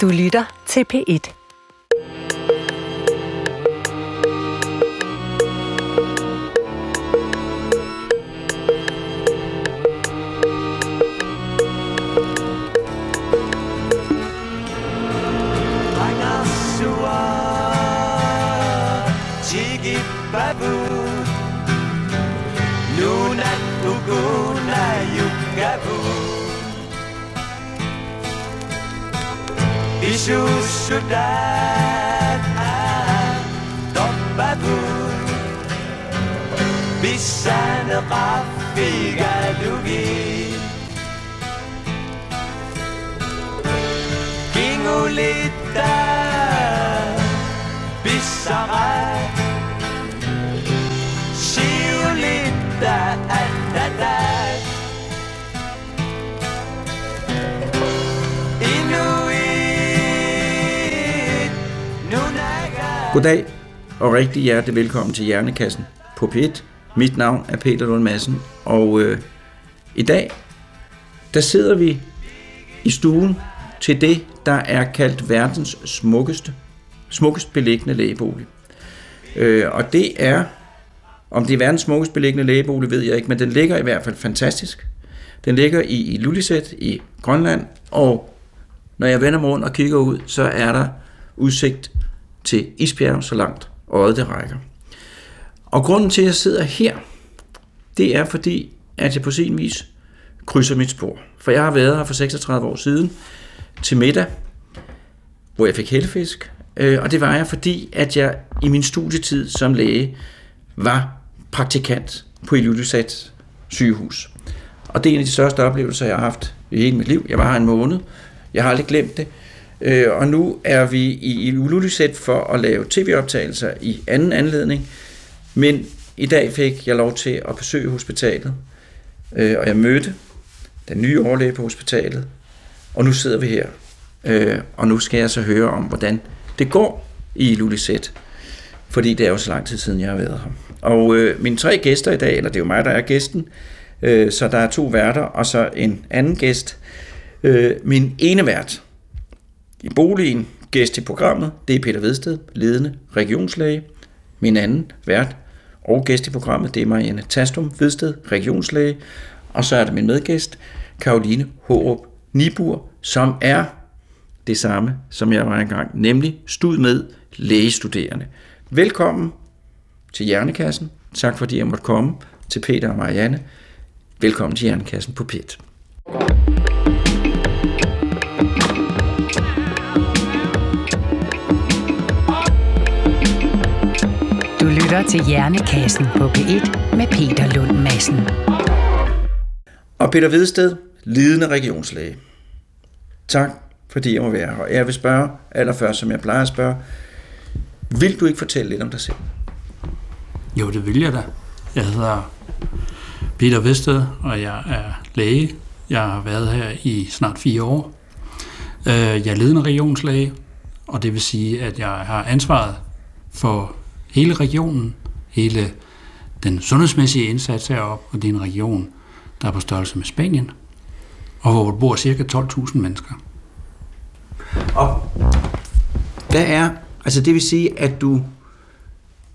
Du lytter til P1. Sudah Topbabu Bisa nakafi galugi Kingulita Bisa Goddag og rigtig hjertelig velkommen til Hjernekassen på P1. Mit navn er Peter Lund Madsen, og øh, i dag, der sidder vi i stuen til det, der er kaldt verdens smukkeste, smukkest beliggende lægebolig. Øh, og det er, om det er verdens smukkest beliggende lægebolig, ved jeg ikke, men den ligger i hvert fald fantastisk. Den ligger i, i Lulisæt i Grønland, og når jeg vender mig rundt og kigger ud, så er der udsigt til isbjerg, så langt øjet det rækker. Og grunden til, at jeg sidder her, det er fordi, at jeg på sin vis krydser mit spor. For jeg har været her for 36 år siden til middag, hvor jeg fik helfisk. Øh, og det var jeg, fordi at jeg i min studietid som læge var praktikant på Ilulissat sygehus. Og det er en af de største oplevelser, jeg har haft i hele mit liv. Jeg var her en måned. Jeg har aldrig glemt det. Øh, og nu er vi i, i for at lave tv-optagelser i anden anledning. Men i dag fik jeg lov til at besøge hospitalet, øh, og jeg mødte den nye overlæge på hospitalet, og nu sidder vi her. Øh, og nu skal jeg så høre om, hvordan det går i Lulisæt, fordi det er jo så lang tid siden, jeg har været her. Og øh, mine tre gæster i dag, eller det er jo mig, der er gæsten, øh, så der er to værter, og så en anden gæst. Øh, min ene vært, i boligen, gæst i programmet, det er Peter Vedsted, ledende regionslæge. Min anden vært og gæst i programmet, det er Marianne Tastum Vedsted, regionslæge. Og så er det min medgæst, Karoline Hårup Nibur, som er det samme, som jeg var engang, nemlig stud med lægestuderende. Velkommen til Hjernekassen. Tak fordi jeg måtte komme til Peter og Marianne. Velkommen til Hjernekassen på PET. Lytter til Hjernekassen på P1 med Peter Lund Madsen. Og Peter Vedsted, lidende regionslæge. Tak, fordi jeg må være her. Og jeg vil spørge allerførst, som jeg plejer at spørge, vil du ikke fortælle lidt om dig selv? Jo, det vil jeg da. Jeg hedder Peter Vedsted, og jeg er læge. Jeg har været her i snart fire år. Øh, jeg er ledende regionslæge, og det vil sige, at jeg har ansvaret for hele regionen, hele den sundhedsmæssige indsats herop, og det er en region, der er på størrelse med Spanien, og hvor der bor cirka 12.000 mennesker. Og hvad er, altså det vil sige, at du,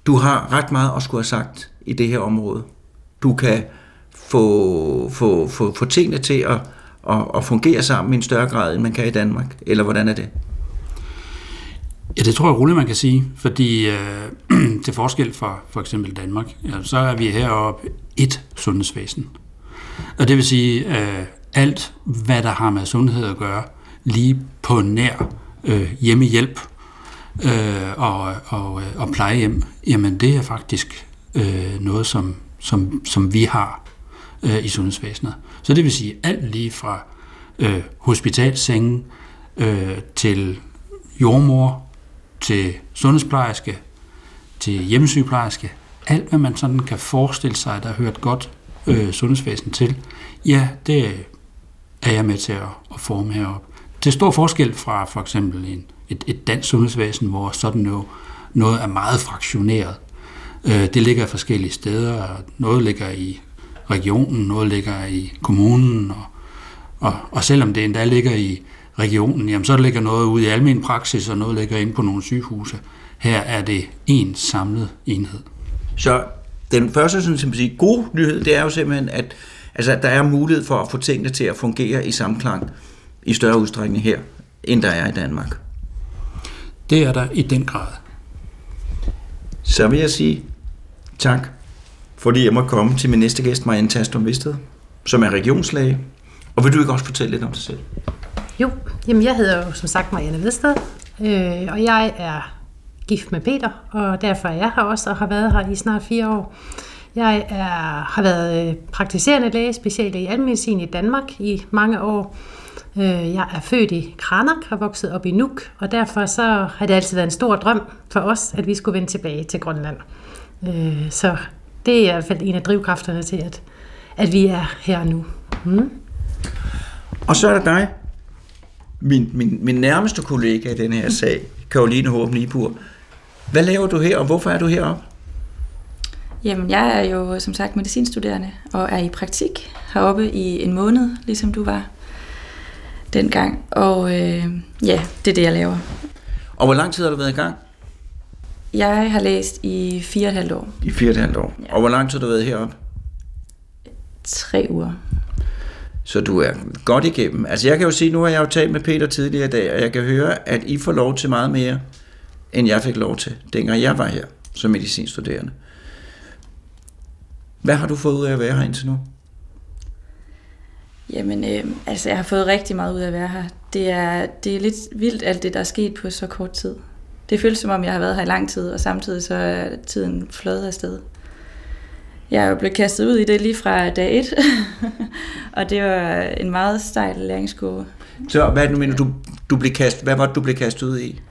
du har ret meget at skulle have sagt i det her område. Du kan få, få, få, få tingene til at, at, at fungere sammen i en større grad, end man kan i Danmark, eller hvordan er det? Ja, det tror jeg roligt, man kan sige, fordi øh, til forskel fra for eksempel Danmark, ja, så er vi heroppe et sundhedsvæsen. Og det vil sige, øh, alt hvad der har med sundhed at gøre, lige på nær øh, hjemmehjælp øh, og, og, og, og plejehjem, jamen det er faktisk øh, noget, som, som, som vi har øh, i sundhedsvæsenet. Så det vil sige alt lige fra øh, hospitalsengen øh, til jordmor, til sundhedsplejerske, til hjemmesygeplejerske, alt hvad man sådan kan forestille sig, der hørt godt øh, sundhedsvæsen til, ja, det er jeg med til at, at forme herop. Det er stor forskel fra for eksempel en, et, et dansk sundhedsvæsen, hvor sådan noget, noget er meget fraktioneret. Øh, det ligger forskellige steder. Noget ligger i regionen, noget ligger i kommunen, og, og, og selvom det endda ligger i regionen, jamen så ligger noget ude i almen praksis, og noget ligger inde på nogle sygehuse. Her er det en samlet enhed. Så den første sådan, som sige, gode nyhed, det er jo simpelthen, at altså, der er mulighed for at få tingene til at fungere i samklang i større udstrækning her, end der er i Danmark. Det er der i den grad. Så vil jeg sige tak, fordi jeg må komme til min næste gæst, Marianne Tastum Visted, som er regionslæge. Og vil du ikke også fortælle lidt om dig selv? Jo, jamen jeg hedder jo som sagt Marianne Vedsted, øh, og jeg er gift med Peter, og derfor er jeg her også, og har været her i snart fire år. Jeg er, har været øh, praktiserende læge, specielt i almindelig i Danmark i mange år. Øh, jeg er født i Kranak og vokset op i Nuuk, og derfor så har det altid været en stor drøm for os, at vi skulle vende tilbage til Grønland. Øh, så det er i hvert fald en af drivkræfterne til, at, at vi er her nu. Mm. Og så er der dig, min, min, min nærmeste kollega i den her sag, Karoline Håb Nibur. Hvad laver du her, og hvorfor er du heroppe? Jamen, jeg er jo som sagt medicinstuderende og er i praktik heroppe i en måned, ligesom du var dengang. Og øh, ja, det er det, jeg laver. Og hvor lang tid har du været i gang? Jeg har læst i fire og et halvt år. I fire og et halvt år. Ja. Og hvor lang tid har du været heroppe? Tre uger. Så du er godt igennem. Altså jeg kan jo sige, nu har jeg jo talt med Peter tidligere i dag, og jeg kan høre, at I får lov til meget mere, end jeg fik lov til, dengang jeg var her som medicinstuderende. Hvad har du fået ud af at være her indtil nu? Jamen, øh, altså, jeg har fået rigtig meget ud af at være her. Det er, det er lidt vildt, alt det, der er sket på så kort tid. Det føles som om, jeg har været her i lang tid, og samtidig så er tiden fløjet afsted. Jeg er jo blevet kastet ud i det lige fra dag et, og det var en meget stejl læringskurve. Så hvad du mener, du, du blev kastet, hvad var det, du blev kastet ud i?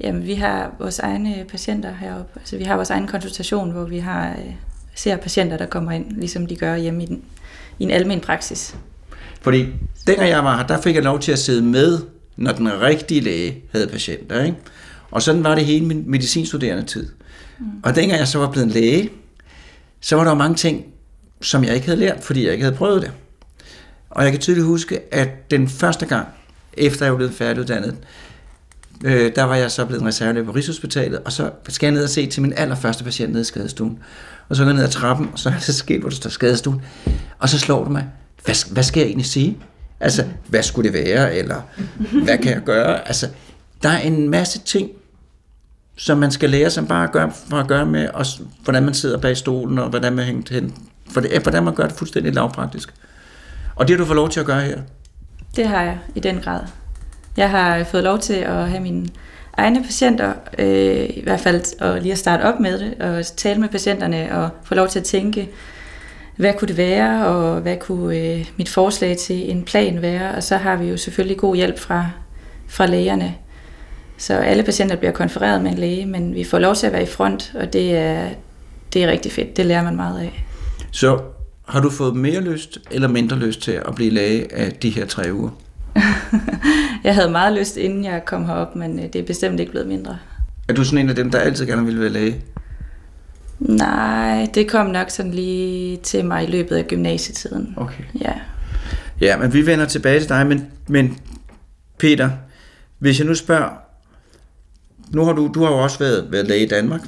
Jamen, vi har vores egne patienter heroppe. Altså, vi har vores egen konsultation, hvor vi har, øh, ser patienter, der kommer ind, ligesom de gør hjemme i, den, i en almen praksis. Fordi dengang jeg var her, der fik jeg lov til at sidde med, når den rigtige læge havde patienter. Ikke? Og sådan var det hele min medicinstuderende tid. Mm. Og dengang jeg så var blevet læge, så var der jo mange ting, som jeg ikke havde lært, fordi jeg ikke havde prøvet det. Og jeg kan tydeligt huske, at den første gang, efter jeg var blevet færdiguddannet, øh, der var jeg så blevet reservelæge på Rigshospitalet, og så skal jeg ned og se til min allerførste patient nede i skadestuen. Og så går jeg ned ad trappen, og så er det sket, hvor der står skadestuen. Og så slår det mig, hvad, hvad skal jeg egentlig sige? Altså, hvad skulle det være, eller hvad kan jeg gøre? Altså, der er en masse ting, som man skal lære, som bare gør, for at gøre med, og hvordan man sidder bag stolen, og hvordan man hængt hen. For det, hvordan man gør det fuldstændig lavpraktisk. Og det har du fået lov til at gøre her. Det har jeg i den grad. Jeg har fået lov til at have mine egne patienter, øh, i hvert fald og lige at starte op med det, og tale med patienterne, og få lov til at tænke, hvad kunne det være, og hvad kunne øh, mit forslag til en plan være, og så har vi jo selvfølgelig god hjælp fra, fra lægerne. Så alle patienter bliver konfereret med en læge, men vi får lov til at være i front, og det er, det er rigtig fedt. Det lærer man meget af. Så har du fået mere lyst eller mindre lyst til at blive læge af de her tre uger? Jeg havde meget lyst, inden jeg kom herop, men øh, det er bestemt ikke blevet mindre. Er du sådan en af dem, der altid gerne ville være læge? Nej, det kom nok sådan lige til mig i løbet af gymnasietiden. Okay. Ja. Ja, men vi vender tilbage til dig, men, men Peter, hvis jeg nu spørger, nu har du, du har jo også været, været læge i Danmark,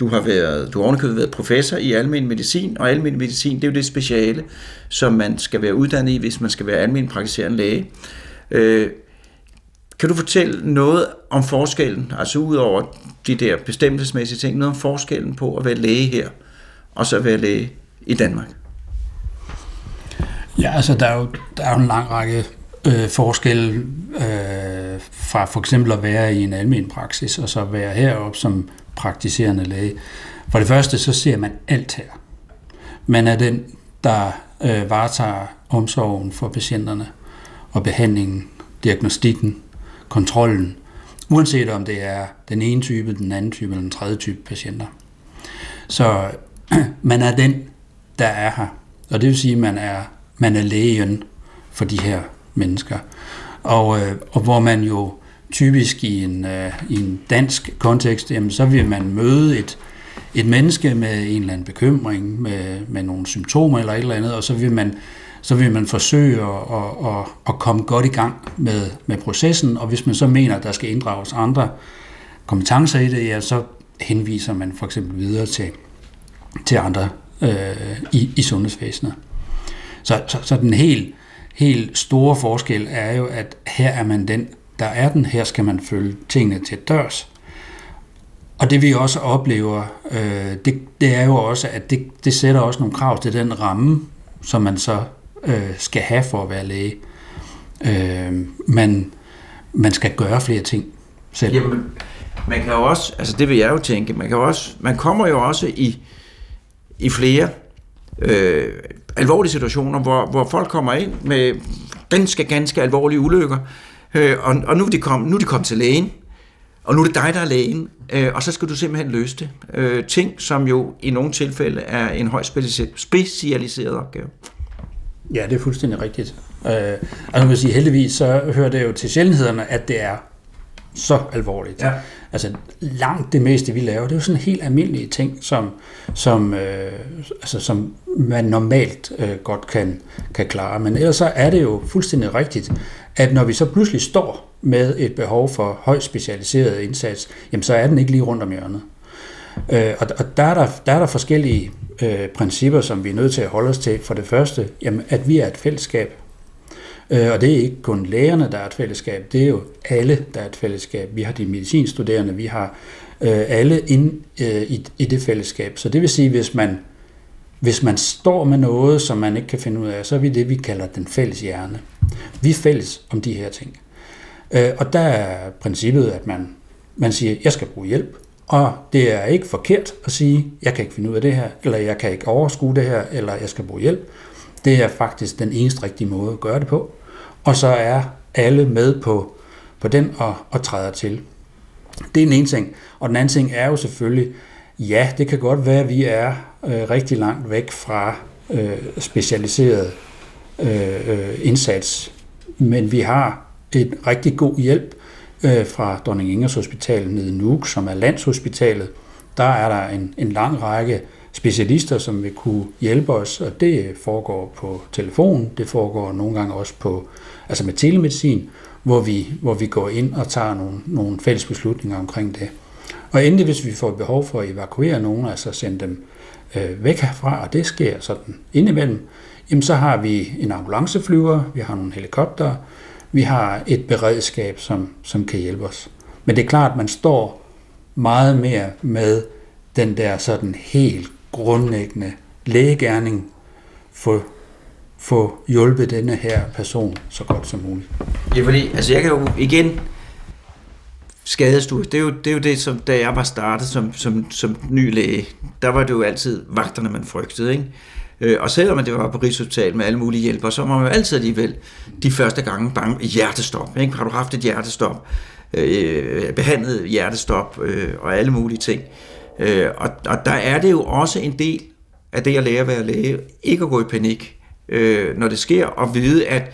du har været, du har ovenikøbet været professor i almen medicin, og almen medicin, det er jo det speciale, som man skal være uddannet i, hvis man skal være almen praktiserende læge. Øh, kan du fortælle noget om forskellen, altså ud over de der bestemmelsesmæssige ting, noget om forskellen på at være læge her, og så være læge i Danmark? Ja, altså der er jo, der er jo en lang række øh, forskel øh, fra for eksempel at være i en almen praksis, og så være heroppe som praktiserende læge. For det første, så ser man alt her. Man er den, der øh, varetager omsorgen for patienterne, og behandlingen, diagnostikken, kontrollen, uanset om det er den ene type, den anden type eller den tredje type patienter. Så man er den, der er her. Og det vil sige, at man er, man er lægen for de her mennesker. Og, øh, og hvor man jo typisk i en, øh, i en dansk kontekst, jamen, så vil man møde et, et menneske med en eller anden bekymring, med, med nogle symptomer eller et eller andet, og så vil man så vil man forsøge at, at, at, at komme godt i gang med, med processen, og hvis man så mener, at der skal inddrages andre kompetencer i det, ja, så henviser man for eksempel videre til, til andre øh, i, i sundhedsvæsenet. Så, så, så den helt, helt store forskel er jo, at her er man den, der er den, her skal man følge tingene til dørs. Og det vi også oplever, øh, det, det er jo også, at det, det sætter også nogle krav til den ramme, som man så øh, skal have for at være læge. Øh, man, man skal gøre flere ting selv. Jamen, man kan jo også, altså det vil jeg jo tænke, man, kan også, man kommer jo også i, i flere øh, alvorlige situationer, hvor, hvor folk kommer ind med ganske, ganske alvorlige ulykker, øh, og, og nu, er de kom, nu er de kommet til lægen, og nu er det dig, der er lægen, øh, og så skal du simpelthen løse det. Øh, ting, som jo i nogle tilfælde er en højt specialiseret opgave. Ja, det er fuldstændig rigtigt. Øh, altså man kan sige, heldigvis så hører det jo til sjældenhederne, at det er så alvorligt. Ja. Altså langt det meste, vi laver, det er jo sådan helt almindelige ting, som, som, øh, altså, som man normalt øh, godt kan, kan klare. Men ellers så er det jo fuldstændig rigtigt, at når vi så pludselig står med et behov for højt specialiseret indsats, jamen så er den ikke lige rundt om hjørnet. Øh, og og der, er der, der er der forskellige øh, principper, som vi er nødt til at holde os til. For det første, jamen, at vi er et fællesskab. Øh, og det er ikke kun lægerne, der er et fællesskab, det er jo alle, der er et fællesskab. Vi har de medicinstuderende, vi har øh, alle ind øh, i, i det fællesskab. Så det vil sige, hvis man, hvis man står med noget, som man ikke kan finde ud af, så er vi det, vi kalder den fælles hjerne. Vi er fælles om de her ting. Øh, og der er princippet, at man, man siger, jeg skal bruge hjælp, og det er ikke forkert at sige, jeg kan ikke finde ud af det her, eller jeg kan ikke overskue det her, eller jeg skal bruge hjælp. Det er faktisk den eneste rigtige måde at gøre det på. Og så er alle med på, på den og, og træder til. Det er den ene ting. Og den anden ting er jo selvfølgelig, ja, det kan godt være, at vi er øh, rigtig langt væk fra øh, specialiseret øh, øh indsats, men vi har et rigtig god hjælp øh, fra Dronning Ingers Hospital nede i Nuuk, som er landshospitalet. Der er der en, en lang række specialister, som vil kunne hjælpe os, og det foregår på telefon, det foregår nogle gange også på, altså med telemedicin, hvor vi, hvor vi går ind og tager nogle, nogle fælles beslutninger omkring det. Og endelig, hvis vi får behov for at evakuere nogen, altså sende dem øh, væk herfra, og det sker sådan indimellem, jamen så har vi en ambulanceflyver, vi har nogle helikopter, vi har et beredskab, som, som kan hjælpe os. Men det er klart, at man står meget mere med den der sådan helt grundlæggende lægegærning, få, få hjulpet denne her person så godt som muligt. Ja, fordi, altså jeg kan jo igen, skadestue, det er jo det, er jo det som da jeg var startet som, som, som ny læge, der var det jo altid vagterne, man frygtede, ikke? Øh, Og selvom det var på Rigshospitalet med alle mulige hjælper, så var man jo altid alligevel de første gange bange hjertestop. Ikke? Har du haft et hjertestop, øh, behandlet hjertestop øh, og alle mulige ting. Øh, og, og der er det jo også en del af det at lære at være læge, ikke at gå i panik, øh, når det sker, og vide, at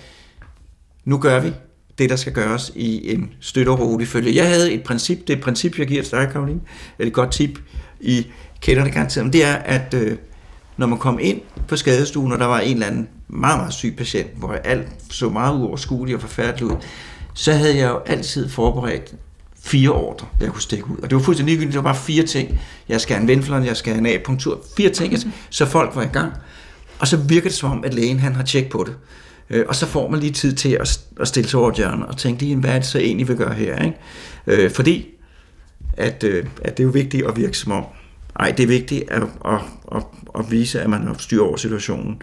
nu gør vi det, der skal gøres i en støtte og rolig følge. Jeg havde et princip, det er et princip, jeg giver til dig, Karoline, et godt tip, I kender det garanteret, men det er, at øh, når man kom ind på skadestuen, og der var en eller anden meget, meget syg patient, hvor alt så meget uoverskueligt og forfærdeligt ud, så havde jeg jo altid forberedt fire ordre, jeg kunne stikke ud. Og det var fuldstændig ligegyldigt, det var bare fire ting. Jeg skal have en venflon, jeg skal have en apunktur, Fire ting, så folk var i gang. Og så virker det som om, at lægen han har tjek på det. Øh, Og så får man lige tid til at, at stille sig over hjørnet og tænke lige, hvad er det så egentlig, vi gør her? Ikke? Øh, fordi at, øh, at det er jo vigtigt at virke som om, ej, det er vigtigt at, at, at, at vise, at man har styr over situationen.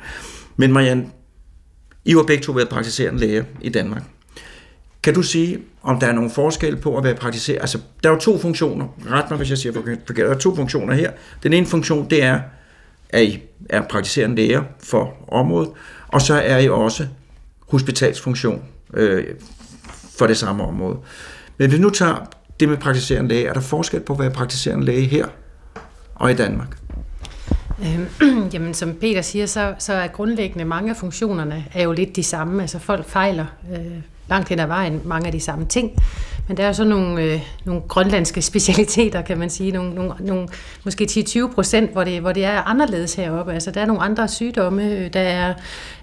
Men Marianne, I var begge to været praktiserende læger i Danmark. Kan du sige, om der er nogen forskel på at være praktiserende? Altså, der er jo to funktioner. Ret mig, hvis jeg siger forkert. Der er to funktioner her. Den ene funktion, det er, at I er praktiserende læger for området, og så er I også hospitalsfunktion øh, for det samme område. Men hvis vi nu tager det med praktiserende læge, er der forskel på at være praktiserende læge her og i Danmark? Øhm, Jamen, som Peter siger, så, så er grundlæggende mange af funktionerne er jo lidt de samme. Altså folk fejler øh, langt hen ad vejen mange af de samme ting. Men der er jo så nogle, øh, nogle grønlandske specialiteter, kan man sige. Nogle, nogle, nogle måske 10-20 procent, hvor det, hvor det er anderledes heroppe. Altså, der er nogle andre sygdomme, øh, der er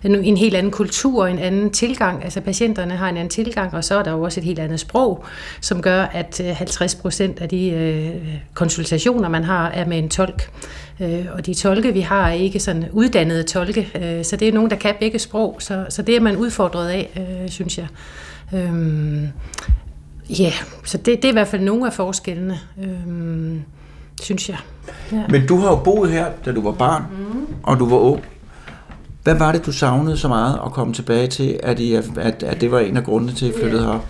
en, en helt anden kultur, en anden tilgang. Altså, patienterne har en anden tilgang, og så er der jo også et helt andet sprog, som gør, at øh, 50 procent af de øh, konsultationer, man har, er med en tolk. Øh, og de tolke, vi har, er ikke sådan uddannede tolke, øh, så det er nogen, der kan begge sprog, så, så det er man udfordret af, øh, synes jeg. Øh, Ja, yeah, så det, det er i hvert fald nogle af forskellene, øhm, synes jeg. Ja. Men du har jo boet her, da du var barn, mm. og du var ung. Hvad var det, du savnede så meget at komme tilbage til, at, I, at, at det var en af grundene til, at I flyttede yeah. her?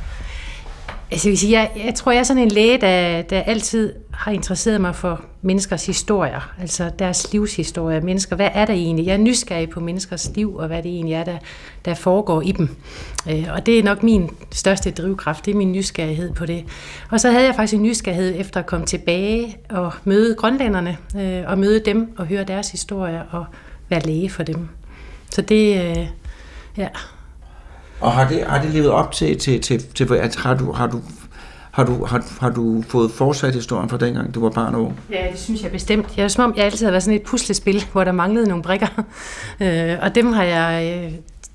Altså, jeg, jeg, jeg tror, jeg er sådan en læge, der, der altid har interesseret mig for menneskers historier, altså deres livshistorie. Mennesker, hvad er der egentlig? Jeg er nysgerrig på menneskers liv, og hvad det egentlig er, der, der foregår i dem. Øh, og det er nok min største drivkraft, det er min nysgerrighed på det. Og så havde jeg faktisk en nysgerrighed efter at komme tilbage og møde grønlænderne, øh, og møde dem og høre deres historier og være læge for dem. Så det, øh, ja, og har det, har det levet op til, til, til, til at altså, har du, har du har du, har, har du fået fortsat historien fra dengang, du var barn og ung? Ja, det synes jeg bestemt. Jeg er som om, jeg altid har været sådan et puslespil, hvor der manglede nogle brikker. Øh, og dem har jeg, øh,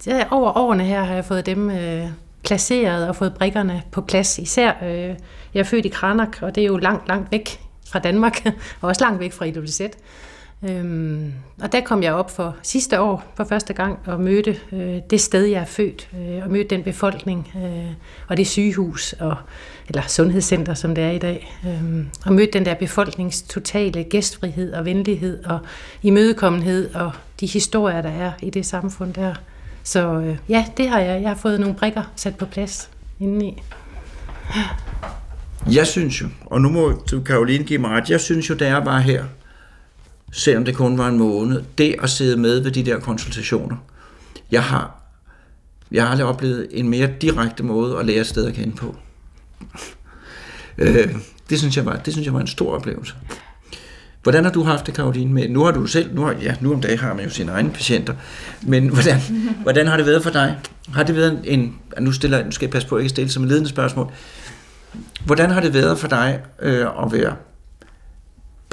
ja, over årene her har jeg fået dem øh, placeret og fået brikkerne på plads. Især, øh, jeg er født i Kranak, og det er jo langt, langt væk fra Danmark, og også langt væk fra Ilulisset. Øhm, og der kom jeg op for sidste år for første gang og mødte øh, det sted, jeg er født, øh, og mødte den befolkning øh, og det sygehus, og, eller sundhedscenter, som det er i dag, øh, og mødte den der befolknings totale gæstfrihed og venlighed og imødekommenhed og de historier, der er i det samfund der. Så øh, ja, det har jeg. Jeg har fået nogle brikker sat på plads indeni. Jeg synes jo, og nu må du Karoline give mig ret, jeg synes jo, da jeg var her, selvom det kun var en måned, det at sidde med ved de der konsultationer. Jeg har, jeg har aldrig oplevet en mere direkte måde at lære et sted at kende på. øh, det, synes jeg var, det synes jeg var en stor oplevelse. Hvordan har du haft det, Karoline? Med? Nu har du selv, nu, har, ja, nu om dagen har man jo sine egne patienter, men hvordan, hvordan har det været for dig? Har det været en, nu, stiller, nu skal jeg passe på at ikke stille som et ledende spørgsmål. Hvordan har det været for dig øh, at være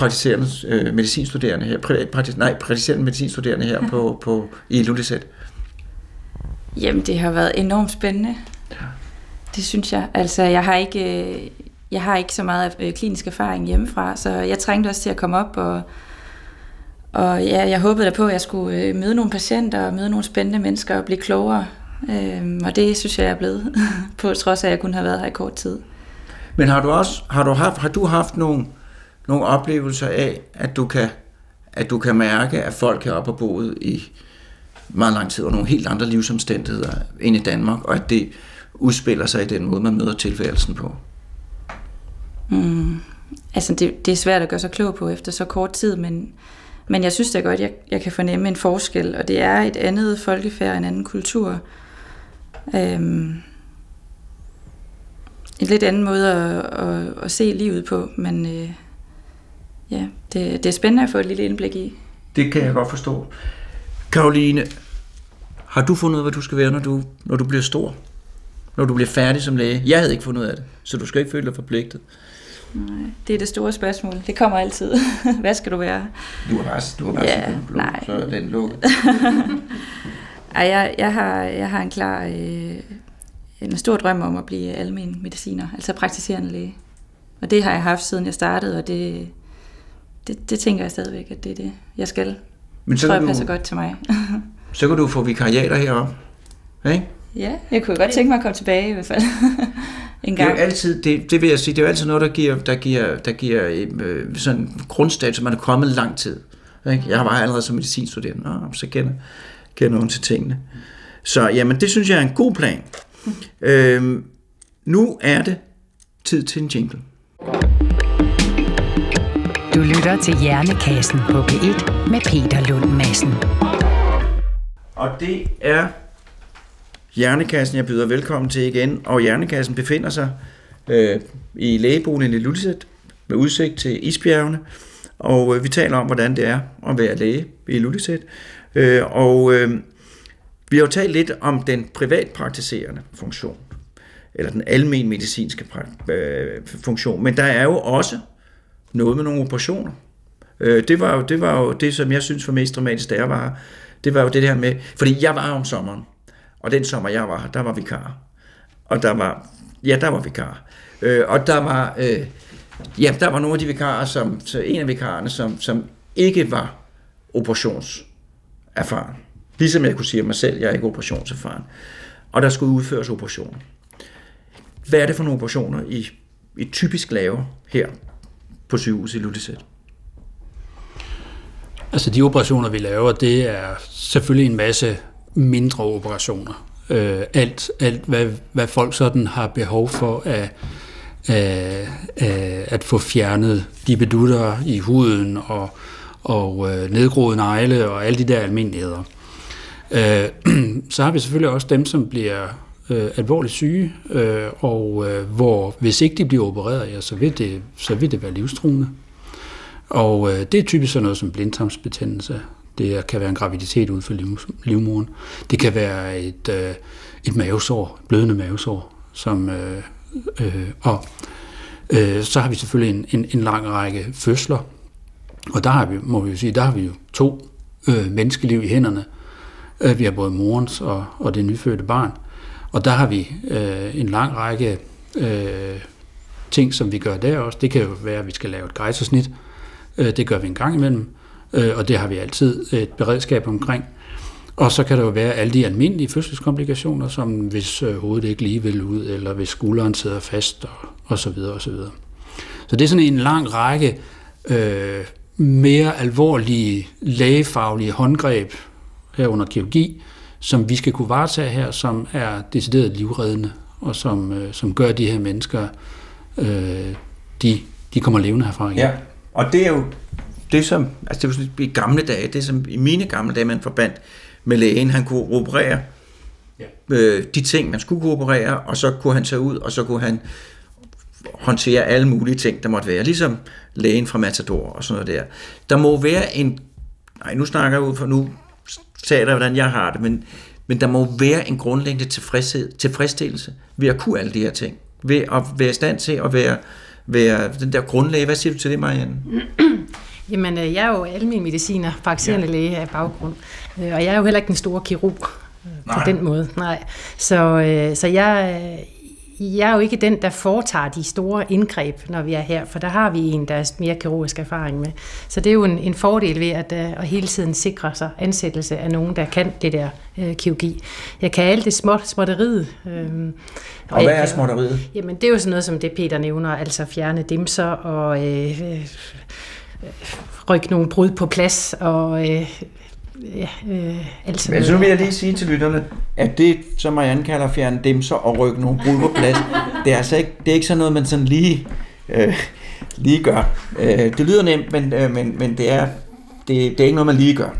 praktiserende øh, medicinstuderende her, praktis, nej, praktiserende medicinstuderende her på, på, i Lulisæt? Jamen, det har været enormt spændende. Ja. Det synes jeg. Altså, jeg har ikke, øh, jeg har ikke så meget øh, klinisk erfaring hjemmefra, så jeg trængte også til at komme op og, og ja, jeg håbede da på, at jeg skulle øh, møde nogle patienter og møde nogle spændende mennesker og blive klogere. Øhm, og det synes jeg, jeg er blevet, på trods af, at jeg kun har været her i kort tid. Men har du også har du haft, har du haft nogle nogle oplevelser af, at du kan, at du kan mærke, at folk er oppe på boet i meget lang tid, og nogle helt andre livsomstændigheder end i Danmark, og at det udspiller sig i den måde, man møder tilværelsen på? Mm. Altså, det, det er svært at gøre sig klog på efter så kort tid, men, men jeg synes da godt, jeg, jeg kan fornemme en forskel, og det er et andet folkefærd, en anden kultur. Øhm, en lidt anden måde at, at, at se livet på, men, øh, ja, det, det er spændende at få et lille indblik i. Det kan jeg godt forstå. Karoline, har du fundet ud af, hvad du skal være, når du, når du bliver stor? Når du bliver færdig som læge? Jeg havde ikke fundet ud af det, så du skal ikke føle dig forpligtet. Nej, det er det store spørgsmål. Det kommer altid. hvad skal du være? Du er bare, du er bare ja, blå, nej. så er den lukket. Ej, jeg, jeg, har, jeg har en klar, øh, en stor drøm om at blive almen mediciner, altså praktiserende læge. Og det har jeg haft siden jeg startede, og det, det, det tænker jeg stadigvæk, at det er det, jeg skal. Men så tror jeg passer du, godt til mig. så kan du få vikariater heroppe, ikke? Ja, jeg kunne godt tænke mig at komme tilbage i hvert fald. en gang. Det er jo altid, det, det vil jeg sige, det er jo altid noget, der giver, der giver, der giver øh, sådan grundstat, som man er kommet lang tid. Ikke? Jeg var allerede som medicinstuderende, og så kender, kender nogen til tingene. Så jamen, det synes jeg er en god plan. øhm, nu er det tid til en jingle. Du lytter til Hjernekassen på P1 med Peter Lund Madsen. Og det er Hjernekassen, jeg byder velkommen til igen. Og Hjernekassen befinder sig øh, i lægeboligen i Lulisæt med udsigt til Isbjergene. Og øh, vi taler om, hvordan det er at være læge i Lulisæt. Øh, og øh, vi har jo talt lidt om den privatpraktiserende funktion. eller den almen medicinske pra- øh, funktion. Men der er jo også noget med nogle operationer. Øh, det, var jo, det var jo det, som jeg synes var mest dramatisk, da jeg var her. Det var jo det her med, fordi jeg var om sommeren, og den sommer, jeg var her, der var vikar. Og der var, ja, der var vikar. Øh, og der var, øh, ja, der var nogle af de vikarer, som, så en af vikarerne, som, som ikke var operationserfaren. Ligesom jeg kunne sige mig selv, jeg er ikke operationserfaren. Og der skulle udføres operationer. Hvad er det for nogle operationer, I, I typisk laver her på sygehuset i Lulisæt? Altså de operationer, vi laver, det er selvfølgelig en masse mindre operationer. Øh, alt, alt hvad, hvad folk sådan har behov for at, at, at få fjernet de bedutter i huden og, og øh, nedgroede negle og alle de der almindeligheder. Øh, så har vi selvfølgelig også dem, som bliver øh, alvorligt syge, øh, og øh, hvor hvis ikke de bliver opereret, ja, så, vil det, så vil det være livstruende. Og øh, det er typisk sådan noget som blindtarmsbetændelse. Det kan være en graviditet uden for liv, livmoren. Det kan være et, øh, et mavesår, blødende mavesår, som, øh, øh, og øh, så har vi selvfølgelig en, en, en lang række fødsler, og der har vi, må vi jo sige, der har vi jo to øh, menneskeliv i hænderne. Øh, vi har både morens og, og det nyfødte barn, og der har vi øh, en lang række øh, ting, som vi gør der også. Det kan jo være, at vi skal lave et grejsersnit. Øh, det gør vi en gang imellem, øh, og det har vi altid et beredskab omkring. Og så kan der jo være alle de almindelige fødselskomplikationer, som hvis øh, hovedet ikke lige vil ud, eller hvis skulderen sidder fast, og, og så videre, og så videre. Så det er sådan en lang række øh, mere alvorlige lægefaglige håndgreb herunder kirurgi, som vi skal kunne varetage her, som er decideret livreddende, og som, øh, som gør, de her mennesker, øh, de, de kommer levende herfra igen. Ja, og det er jo det som, altså det var sådan, i gamle dage, det som i mine gamle dage, man forbandt med lægen, han kunne operere Ja. øh, de ting, man skulle kunne operere, og så kunne han tage ud, og så kunne han håndtere alle mulige ting, der måtte være, ligesom lægen fra Matador og sådan noget der. Der må være en, nej nu snakker jeg ud for, nu jeg hvordan jeg har det, men, men der må være en grundlæggende tilfredshed, tilfredsstillelse ved at kunne alle de her ting. Ved at være i stand til at være, være den der grundlæge. Hvad siger du til det, Marianne? Jamen, øh, jeg er jo almindelig mediciner, praktiserende ja. læge af baggrund, Øh, og jeg er jo heller ikke den store kirurg øh, på Nej. den måde. Nej. Så, så jeg, jeg er jo ikke den, der foretager de store indgreb, når vi er her, for der har vi en, der er mere kirurgisk erfaring med. Så det er jo en, en fordel ved at, øh, at hele tiden sikre sig ansættelse af nogen, der kan det der øh, kirurgi. Jeg kan alt det småt, småtteriet. Øh, Og hvad jeg er småtteriet? Jamen, det er jo sådan noget, som det Peter nævner, altså fjerne dimser og øh, øh, rykke nogle brud på plads og øh, ja, øh, alt sådan Men så vil jeg lige sige til lytterne, at det, som Marianne kalder fjerne dimser og rykke nogle brud på plads, det er altså ikke, det er ikke sådan noget, man sådan lige, øh, lige gør. Øh, det lyder nemt, men, øh, men, men det, er, det, det er ikke noget, man lige gør.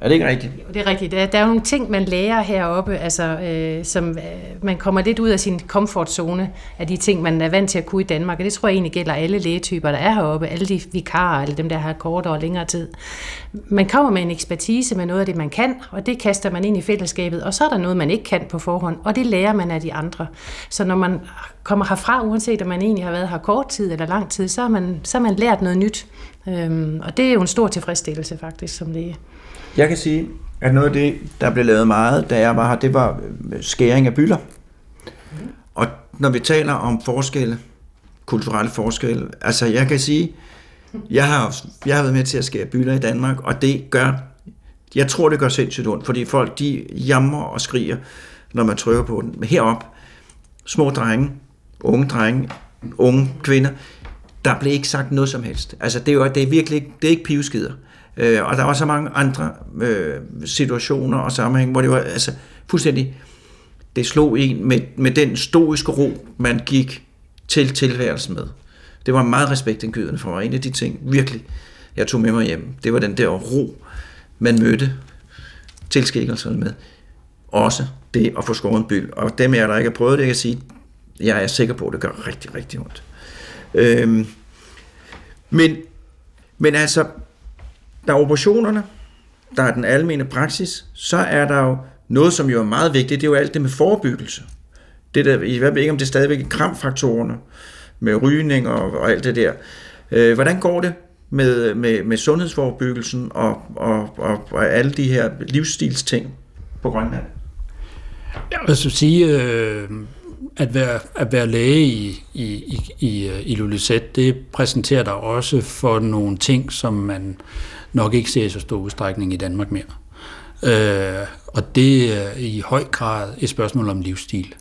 Er det ikke rigtigt? Jo, Det er rigtigt. Der, der er jo nogle ting, man lærer heroppe, altså, øh, som øh, man kommer lidt ud af sin komfortzone af de ting, man er vant til at kunne i Danmark. Og det tror jeg egentlig gælder alle lægetyper, der er heroppe. Alle de vikarer, eller dem, der har kortere og længere tid. Man kommer med en ekspertise med noget af det, man kan, og det kaster man ind i fællesskabet. Og så er der noget, man ikke kan på forhånd, og det lærer man af de andre. Så når man kommer herfra, uanset om man egentlig har været her kort tid eller lang tid, så har man, så har man lært noget nyt. Øhm, og det er jo en stor tilfredsstillelse faktisk som læge. Jeg kan sige, at noget af det, der blev lavet meget, da jeg var her, det var øh, skæring af bylder. Og når vi taler om forskelle, kulturelle forskelle, altså jeg kan sige, jeg har, jeg har været med til at skære bylder i Danmark, og det gør, jeg tror det gør sindssygt ondt, fordi folk de jammer og skriger, når man trykker på den. Men herop, små drenge, unge drenge, unge kvinder, der blev ikke sagt noget som helst. Altså det er, jo, det er virkelig ikke, det er ikke pivskider. Øh, og der var så mange andre øh, situationer og sammenhæng, hvor det var altså, fuldstændig, det slog en med, med den stoiske ro, man gik til tilværelsen med. Det var meget respektindgydende for mig. En af de ting, virkelig, jeg tog med mig hjem, det var den der ro, man mødte tilskikkelserne med. Også det at få skåret en byld. Og dem af jer, der ikke har prøvet det, jeg kan sige, jeg er sikker på, at det gør rigtig, rigtig ondt. Øhm, men, men altså, der er operationerne, der er den almene praksis, så er der jo noget, som jo er meget vigtigt, det er jo alt det med forebyggelse. det der, jeg ved ikke, om det er stadigvæk kramfaktorerne med rygning og, og alt det der. Øh, hvordan går det med, med, med sundhedsforebyggelsen og, og, og, og alle de her livsstilsting på Grønland? Jeg vil så sige, øh, at være, at være læge i, i, i, i, i Lulisat, det præsenterer dig også for nogle ting, som man nok ikke ser i så stor udstrækning i Danmark mere. Øh, og det er i høj grad et spørgsmål om livsstil.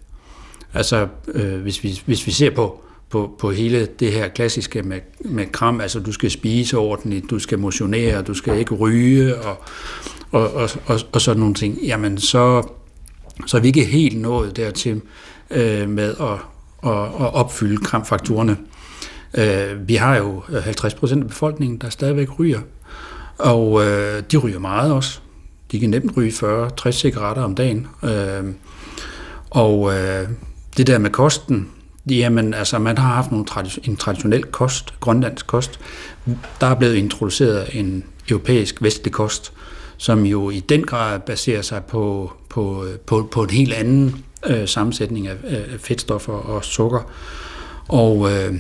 Altså, øh, hvis, vi, hvis vi ser på, på, på hele det her klassiske med, med kram, altså du skal spise ordentligt, du skal motionere, du skal ikke ryge og, og, og, og, og sådan nogle ting, jamen så, så er vi ikke helt nået dertil øh, med at, at, at opfylde kramfaktorerne. Øh, vi har jo 50 procent af befolkningen, der stadigvæk ryger, og øh, de ryger meget også. De kan nemt ryge 40-60 cigaretter om dagen. Øh, og øh, det der med kosten, jamen altså man har haft nogle tradi- en traditionel kost, grønlandsk kost. Der er blevet introduceret en europæisk vestlig kost, som jo i den grad baserer sig på, på, på, på en helt anden øh, sammensætning af, øh, fedtstoffer og sukker. Og, øh,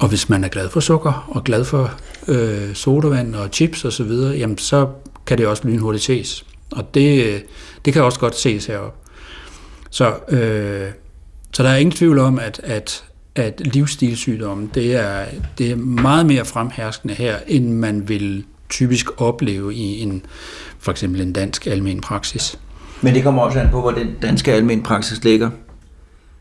og hvis man er glad for sukker og glad for øh, sodavand og chips osv., og så jamen så kan det også lynhurtigt ses. Og det, øh, det kan også godt ses heroppe. Så, øh, så der er ingen tvivl om, at, at, at livsstilssygdomme, det er, det er meget mere fremherskende her, end man vil typisk opleve i en, for eksempel en dansk almen praksis. Men det kommer også an på, hvor den danske almen praksis ligger.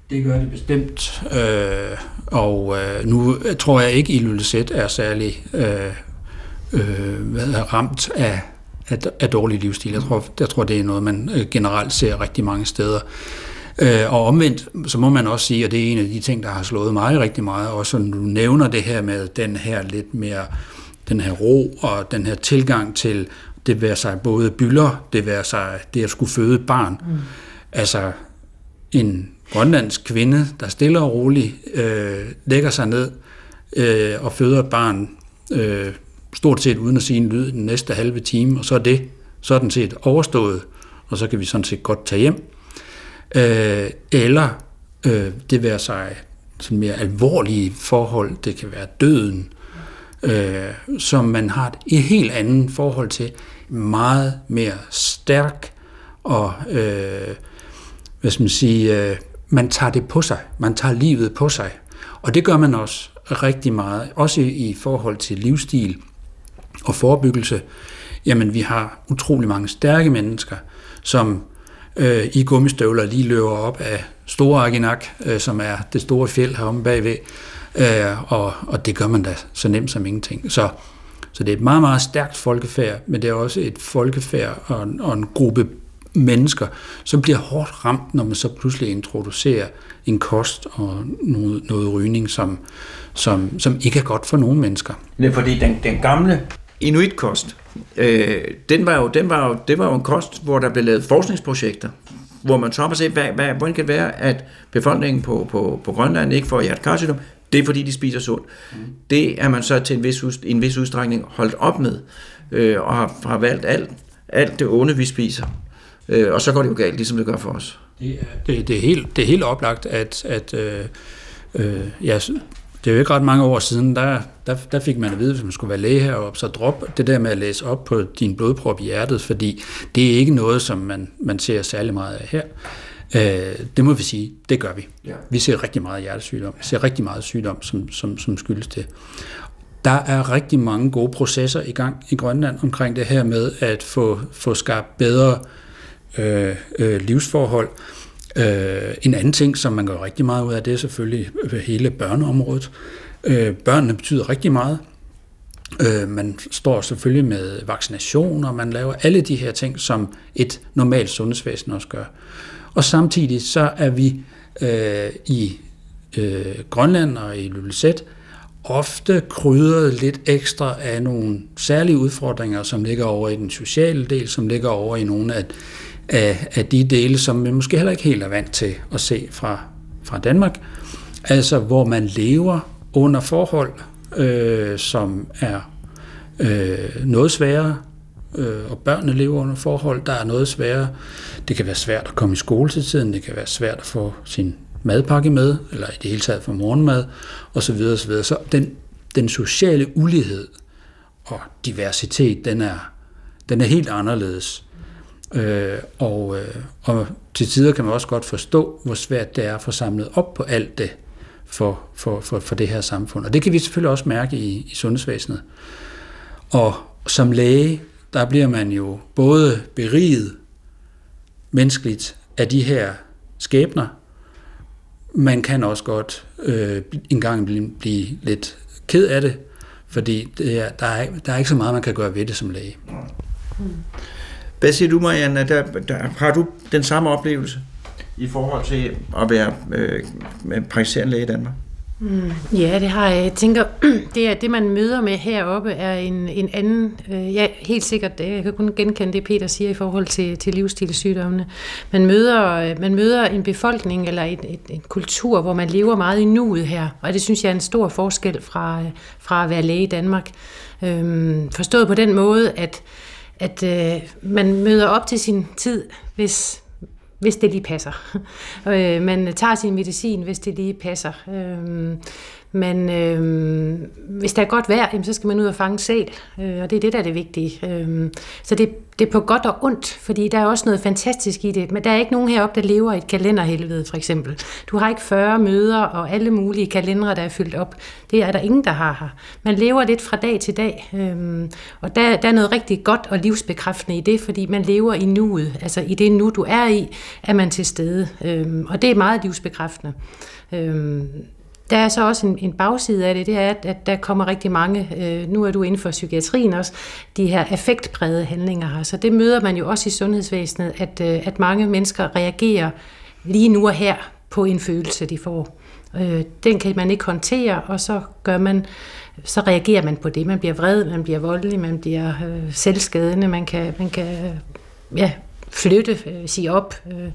Det gør det bestemt, øh, og øh, nu tror jeg ikke, at Ilulissat er særlig øh, øh, hvad er, ramt af, af, af dårlig livsstil. Jeg tror, jeg tror, det er noget, man øh, generelt ser rigtig mange steder. Øh, og omvendt, så må man også sige, og det er en af de ting, der har slået mig rigtig meget, også når du nævner det her med den her lidt mere, den her ro og den her tilgang til, det være sig både bylder, det være sig det at skulle føde et barn. Mm. Altså en grønlandsk kvinde, der stille og roligt øh, lægger sig ned øh, og føder et barn, øh, stort set uden at sige en lyd den næste halve time, og så er det sådan set overstået, og så kan vi sådan set godt tage hjem. Øh, eller øh, det være sig sådan mere alvorlige forhold, det kan være døden, øh, som man har et helt andet forhold til, meget mere stærk og øh, hvad skal man sige, øh, man tager det på sig, man tager livet på sig. Og det gør man også rigtig meget, også i forhold til livsstil og forebyggelse. Jamen, vi har utrolig mange stærke mennesker, som øh, i gummistøvler lige løber op af Store Aginak, øh, som er det store fjeld heromme bagved, øh, og, og det gør man da så nemt som ingenting. Så, så det er et meget, meget stærkt folkefærd, men det er også et folkefærd og en, og en gruppe mennesker, som bliver hårdt ramt, når man så pludselig introducerer en kost og noget, noget rygning, som, som, som ikke er godt for nogle mennesker. Det er fordi den, den gamle inuitkost, øh, den var jo, den var jo, det var jo en kost, hvor der blev lavet forskningsprojekter, hvor man så har set, hvad, hvad, hvordan kan det være, at befolkningen på, på, på Grønland ikke får hjertekarsygdom, det er fordi, de spiser sundt. Mm. Det er man så til en vis, en vis udstrækning holdt op med, øh, og har, har valgt alt, alt det onde, vi spiser. Øh, og så går det jo galt, ligesom det gør for os. Det er, det, det er, helt, det er helt oplagt, at, at øh, øh, ja, det er jo ikke ret mange år siden, der, der, der fik man at vide, hvis man skulle være læge heroppe, så drop det der med at læse op på din blodprop i hjertet, fordi det er ikke noget, som man, man ser særlig meget af her. Øh, det må vi sige, det gør vi. Ja. Vi ser rigtig meget hjertesygdom. Vi ser rigtig meget sygdom, som, som, som skyldes det. Der er rigtig mange gode processer i gang i Grønland omkring det her med at få, få skabt bedre øh, Øh, øh, livsforhold. Øh, en anden ting, som man gør rigtig meget ud af, det er selvfølgelig øh, hele børneområdet. Øh, børnene betyder rigtig meget. Øh, man står selvfølgelig med vaccination, og man laver alle de her ting, som et normalt sundhedsvæsen også gør. Og samtidig så er vi øh, i øh, Grønland og i Lulisæt ofte krydret lidt ekstra af nogle særlige udfordringer, som ligger over i den sociale del, som ligger over i nogle af af, af de dele, som man måske heller ikke helt er vant til at se fra, fra Danmark. Altså hvor man lever under forhold, øh, som er øh, noget sværere øh, og børnene lever under forhold, der er noget sværere. Det kan være svært at komme i skole til tiden, det kan være svært at få sin madpakke med, eller i det hele taget få morgenmad, osv. osv. Så den, den sociale ulighed og diversitet, den er, den er helt anderledes. Øh, og, øh, og til tider kan man også godt forstå, hvor svært det er at få samlet op på alt det for, for, for, for det her samfund. Og det kan vi selvfølgelig også mærke i, i sundhedsvæsenet. Og som læge, der bliver man jo både beriget menneskeligt af de her skæbner, man kan også godt øh, engang blive, blive lidt ked af det, fordi det er, der, er, der er ikke så meget, man kan gøre ved det som læge. Mm. Hvad siger du, Marianne? Der, der, har du den samme oplevelse i forhold til at være øh, praktiserende læge i Danmark? Mm, ja, det har jeg. Jeg tænker, det er det, man møder med heroppe, er en, en anden... Øh, ja, helt sikkert, jeg kan kun genkende det, Peter siger i forhold til, til livsstilssygdommene. Man møder, øh, man møder en befolkning eller en, en, en kultur, hvor man lever meget i nuet her, og det synes jeg er en stor forskel fra, fra at være læge i Danmark. Øhm, forstået på den måde, at, at øh, man møder op til sin tid, hvis hvis det lige passer. øh, man tager sin medicin, hvis det lige passer. Øh, men øh, hvis der er godt vejr, jamen, så skal man ud og fange sæl, øh, og det er det, der er det vigtige. Øh, så det, det er på godt og ondt, fordi der er også noget fantastisk i det. Men der er ikke nogen heroppe, der lever i et kalenderhelvede, for eksempel. Du har ikke 40 møder og alle mulige kalendere, der er fyldt op. Det er der ingen, der har her. Man lever lidt fra dag til dag, øh, og der, der er noget rigtig godt og livsbekræftende i det, fordi man lever i nuet. Altså i det nu, du er i, er man til stede. Øh, og det er meget livsbekræftende. Øh, der er så også en, en bagside af det, det er, at, at der kommer rigtig mange, øh, nu er du inden for psykiatrien også, de her affektprægede handlinger her. Så det møder man jo også i sundhedsvæsenet, at, øh, at mange mennesker reagerer lige nu og her på en følelse, de får. Øh, den kan man ikke håndtere, og så gør man, så reagerer man på det. Man bliver vred, man bliver voldelig, man bliver øh, selvskadende, man kan, man kan øh, ja, flytte, øh, sige op. Øh,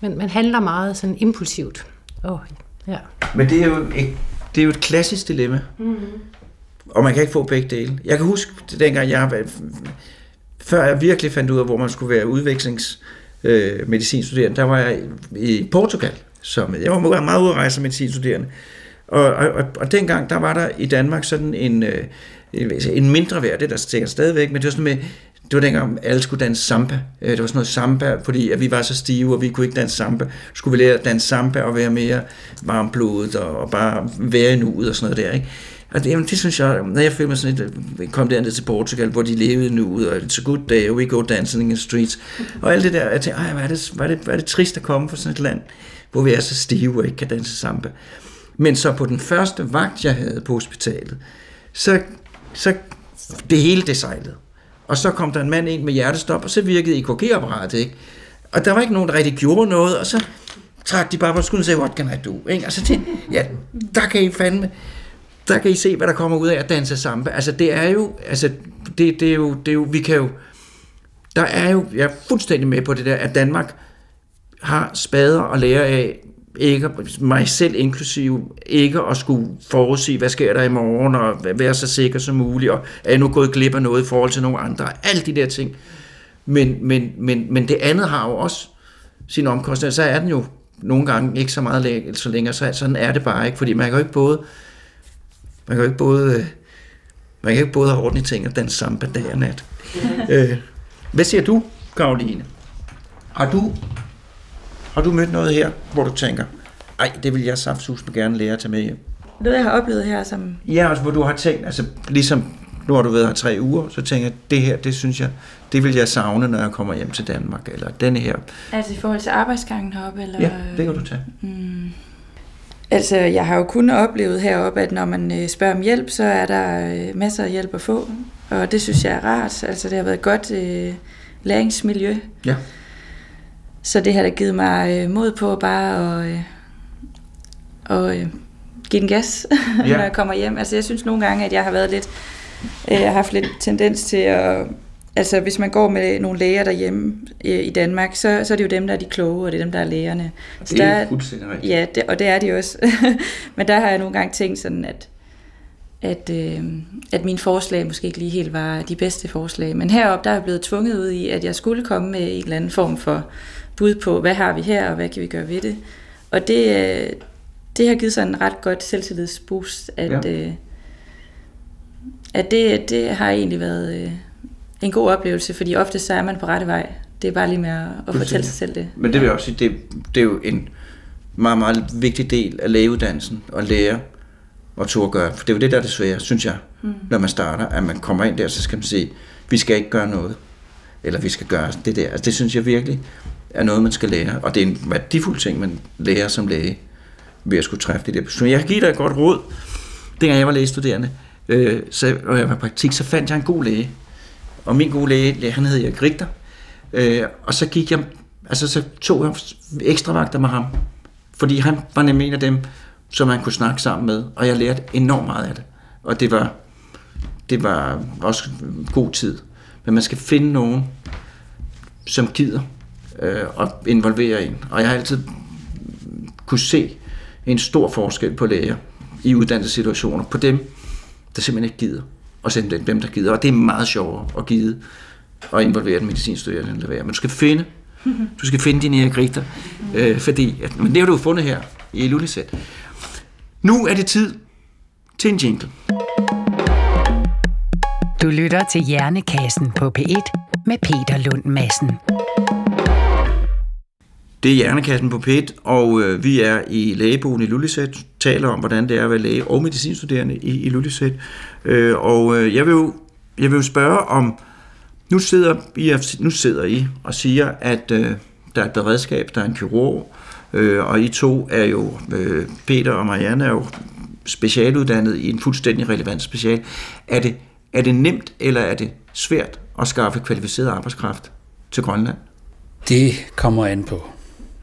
men man handler meget sådan impulsivt. Oh, Ja. Men det er jo et, det er jo et klassisk dilemma. Mm-hmm. Og man kan ikke få begge dele. Jeg kan huske, dengang jeg var, før jeg virkelig fandt ud af, hvor man skulle være udvekslings øh, der var jeg i Portugal. Som, jeg var meget, meget ude at rejse som medicinstuderende. Og, og, og, og dengang, der var der i Danmark sådan en, øh, en mindre værd, det der sikkert stadigvæk, men det var sådan med, det var dengang, alle skulle danse samba. Øh, det var sådan noget samba, fordi at vi var så stive, og vi kunne ikke danse samba. Skulle vi lære at danse samba og være mere varmblodet og, og bare være i nuet og sådan noget der, ikke? Og det, jamen, det synes jeg, når jeg følte mig sådan lidt, øh, kom derned til Portugal, hvor de levede nu, og it's a good day, we go dancing in the streets, og alt det der, jeg tænkte, ej, hvad er det, hvad er det, hvad er det trist at komme fra sådan et land, hvor vi er så stive og ikke kan danse samba. Men så på den første vagt, jeg havde på hospitalet, så, så det hele det sejlede. Og så kom der en mand ind med hjertestop, og så virkede EKG-apparatet, ikke? Og der var ikke nogen, der rigtig gjorde noget, og så trak de bare på skulderen og sagde, what can I do? Ikke? Og så ja, der kan I fandme, der kan I se, hvad der kommer ud af at danse samba. Altså, det er jo, altså, det, det er jo, det er jo, vi kan jo, der er jo, jeg er fuldstændig med på det der, at Danmark har spader og lære af, ikke, mig selv inklusiv, ikke at skulle forudsige, hvad sker der i morgen, og være så sikker som muligt, og er jeg nu gået glip af noget i forhold til nogle andre, alle de der ting. Men, men, men, men det andet har jo også sin omkostning, så er den jo nogle gange ikke så meget læ- så længere, så sådan er det bare ikke, fordi man kan jo ikke både, man kan jo ikke både, man kan ikke både have ordentlige ting og danse samba dag og nat. øh, hvad siger du, Karoline? Har du har du mødt noget her, hvor du tænker, ej, det vil jeg saftsus gerne lære at tage med hjem? Noget, jeg har oplevet her, som... Ja, altså, hvor du har tænkt, altså ligesom nu har du været her tre uger, så tænker jeg, det her, det synes jeg, det vil jeg savne, når jeg kommer hjem til Danmark, eller denne her. Altså i forhold til arbejdsgangen heroppe? Eller... Ja, det kan du tage. Mm. Altså, jeg har jo kun oplevet heroppe, at når man øh, spørger om hjælp, så er der øh, masser af hjælp at få. Og det synes jeg er rart. Altså, det har været et godt øh, læringsmiljø. Ja. Så det har da givet mig øh, mod på bare at, øh, og, øh, give den gas, ja. når jeg kommer hjem. Altså jeg synes nogle gange, at jeg har været lidt, øh, jeg har haft lidt tendens til at, altså hvis man går med nogle læger derhjemme øh, i Danmark, så, så er det jo dem, der er de kloge, og det er dem, der er lægerne. Så Det er der, fuldstændig rigtigt. Ja, det, og det er de også. Men der har jeg nogle gange tænkt sådan, at at, øh, at mine forslag måske ikke lige helt var de bedste forslag. Men heroppe der er jeg blevet tvunget ud i, at jeg skulle komme med en eller anden form for bud på, hvad har vi her, og hvad kan vi gøre ved det. Og det, øh, det har givet sådan en ret godt selvtillidsboost, at, ja. øh, at det, det har egentlig været øh, en god oplevelse, fordi ofte så er man på rette vej. Det er bare lige med at, at fortælle sig selv det. Men det vil jeg også sige, det, det er jo en meget, meget vigtig del af lægeuddannelsen at lære og turde gøre. For det er jo det, der er det svære, synes jeg, mm. når man starter, at man kommer ind der, så skal man sige, vi skal ikke gøre noget. Eller vi skal gøre det der. Altså, det synes jeg virkelig er noget, man skal lære. Og det er en værdifuld ting, man lærer som læge ved at skulle træffe det der beslutning. Jeg kan give dig et godt råd. Dengang jeg var lægestuderende, øh, så, og jeg var i praktik, så fandt jeg en god læge. Og min gode læge, han hed Erik Richter. Øh, og så gik jeg, altså så tog jeg ekstra vagter med ham. Fordi han var nemlig en af dem, som man kunne snakke sammen med. Og jeg lærte enormt meget af det. Og det var, det var også god tid. Men man skal finde nogen, som gider øh, at involvere en. Og jeg har altid kunne se en stor forskel på læger i uddannelsessituationer. På dem, der simpelthen ikke gider. Og simpelthen dem, dem der gider. Og det er meget sjovere at gide og involvere den medicinstuderende end at være. Men du skal finde, du skal finde dine Erik Richter, øh, fordi, at, men det har du jo fundet her i Lulisæt. Nu er det tid til en jingle. Du lytter til Hjernekassen på P1 med Peter Lund Madsen. Det er Hjernekassen på PET, og øh, vi er i lægebogen i Lulisæt, taler om, hvordan det er at være læge og medicinstuderende i, i Lulisæt. Øh, og øh, jeg, vil jo, jeg vil jo spørge om, nu sidder, I, nu sidder I og siger, at øh, der er et beredskab, der er en kirurg, øh, og I to er jo, øh, Peter og Marianne er jo specialuddannet i en fuldstændig relevant special. Er det, er det nemt, eller er det svært at skaffe kvalificeret arbejdskraft til Grønland? Det kommer an på.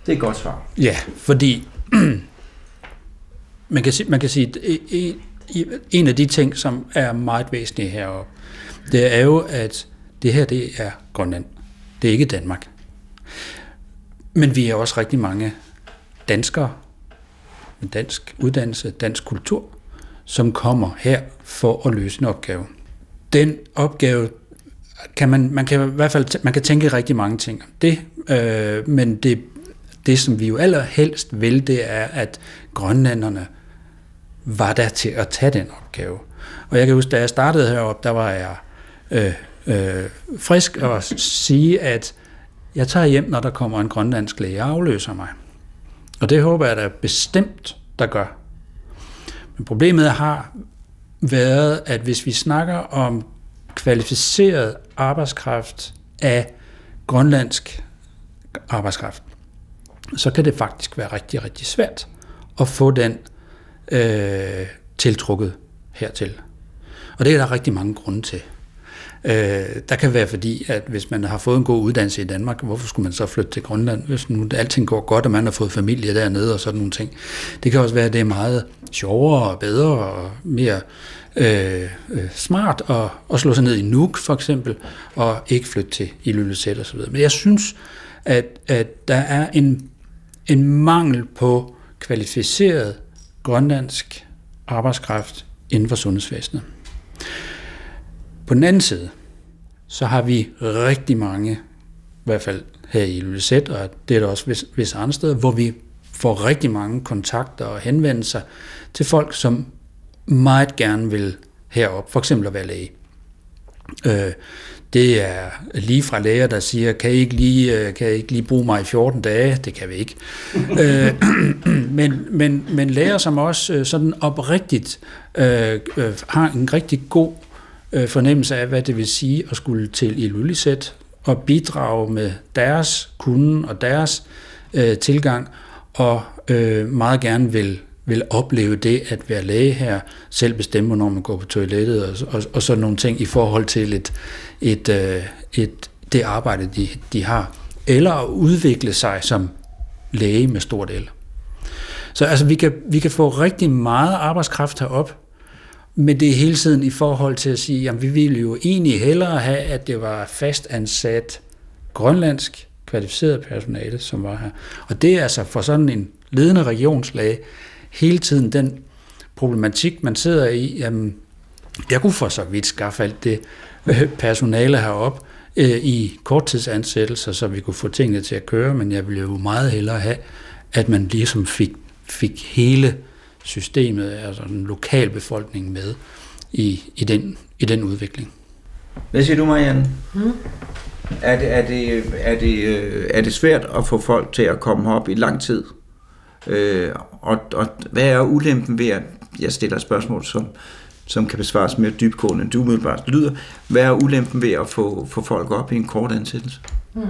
Det er et godt svar. Ja, fordi man kan, sige- man kan sige, en, en af de ting, som er meget væsentlige heroppe, det er jo, at det her det er Grønland. Det er ikke Danmark. Men vi er også rigtig mange danskere med dansk uddannelse, dansk kultur, som kommer her for at løse en opgave. Den opgave kan man, man kan i hvert fald man kan tænke rigtig mange ting om det, øh, men det, det, som vi jo allerhelst vil, det er, at grønlænderne var der til at tage den opgave. Og jeg kan huske, da jeg startede heroppe, der var jeg øh, øh, frisk at sige, at jeg tager hjem, når der kommer en grønlandsk læge og afløser mig. Og det håber jeg da bestemt, der gør. Men problemet har været, at hvis vi snakker om kvalificeret arbejdskraft af grønlandsk arbejdskraft, så kan det faktisk være rigtig, rigtig svært at få den øh, tiltrukket hertil. Og det er der rigtig mange grunde til. Øh, der kan være fordi, at hvis man har fået en god uddannelse i Danmark, hvorfor skulle man så flytte til Grønland, hvis nu alting går godt, og man har fået familie dernede og sådan nogle ting. Det kan også være, at det er meget sjovere og bedre og mere øh, øh, smart at, at slå sig ned i Nuuk for eksempel, og ikke flytte til Ilulissat og så videre. Men jeg synes, at, at der er en, en mangel på kvalificeret grønlandsk arbejdskraft inden for sundhedsvæsenet. På den anden side, så har vi rigtig mange, i hvert fald her i LZ, og det er der også visse, andre steder, hvor vi får rigtig mange kontakter og henvendelser til folk, som meget gerne vil herop, for eksempel at være læge. Øh, det er lige fra læger, der siger, kan I ikke lige, øh, kan I ikke lige bruge mig i 14 dage? Det kan vi ikke. øh, men, men, men læger, som også øh, sådan oprigtigt øh, øh, har en rigtig god øh, fornemmelse af, hvad det vil sige at skulle til Ilulissat og bidrage med deres kunden og deres øh, tilgang, og øh, meget gerne vil vil opleve det at være læge her, selv bestemme, hvornår man går på toilettet og, og, og sådan nogle ting i forhold til et, et, øh, et, det arbejde, de, de har. Eller at udvikle sig som læge med stort L. Så altså, vi kan, vi kan få rigtig meget arbejdskraft herop, men det er hele tiden i forhold til at sige, at vi ville jo egentlig hellere have, at det var fastansat grønlandsk kvalificeret personale, som var her. Og det er altså for sådan en ledende regionslæge hele tiden den problematik, man sidder i, jamen, Jeg kunne for så vidt skaffe alt det øh, personale herop øh, i korttidsansættelser, så vi kunne få tingene til at køre, men jeg ville jo meget hellere have, at man ligesom fik, fik hele systemet, altså den lokalbefolkning med i, i, den, i den udvikling. Hvad siger du, Marianne? Mm. Er, det, er, det, er, det, øh, er det svært at få folk til at komme op i lang tid? Øh, og, og hvad er ulempen ved, at jeg stiller et spørgsmål, som, som kan besvares mere dybkående, end du umiddelbart lyder. Hvad er ulempen ved at få, få folk op i en kort ansættelse? Mm.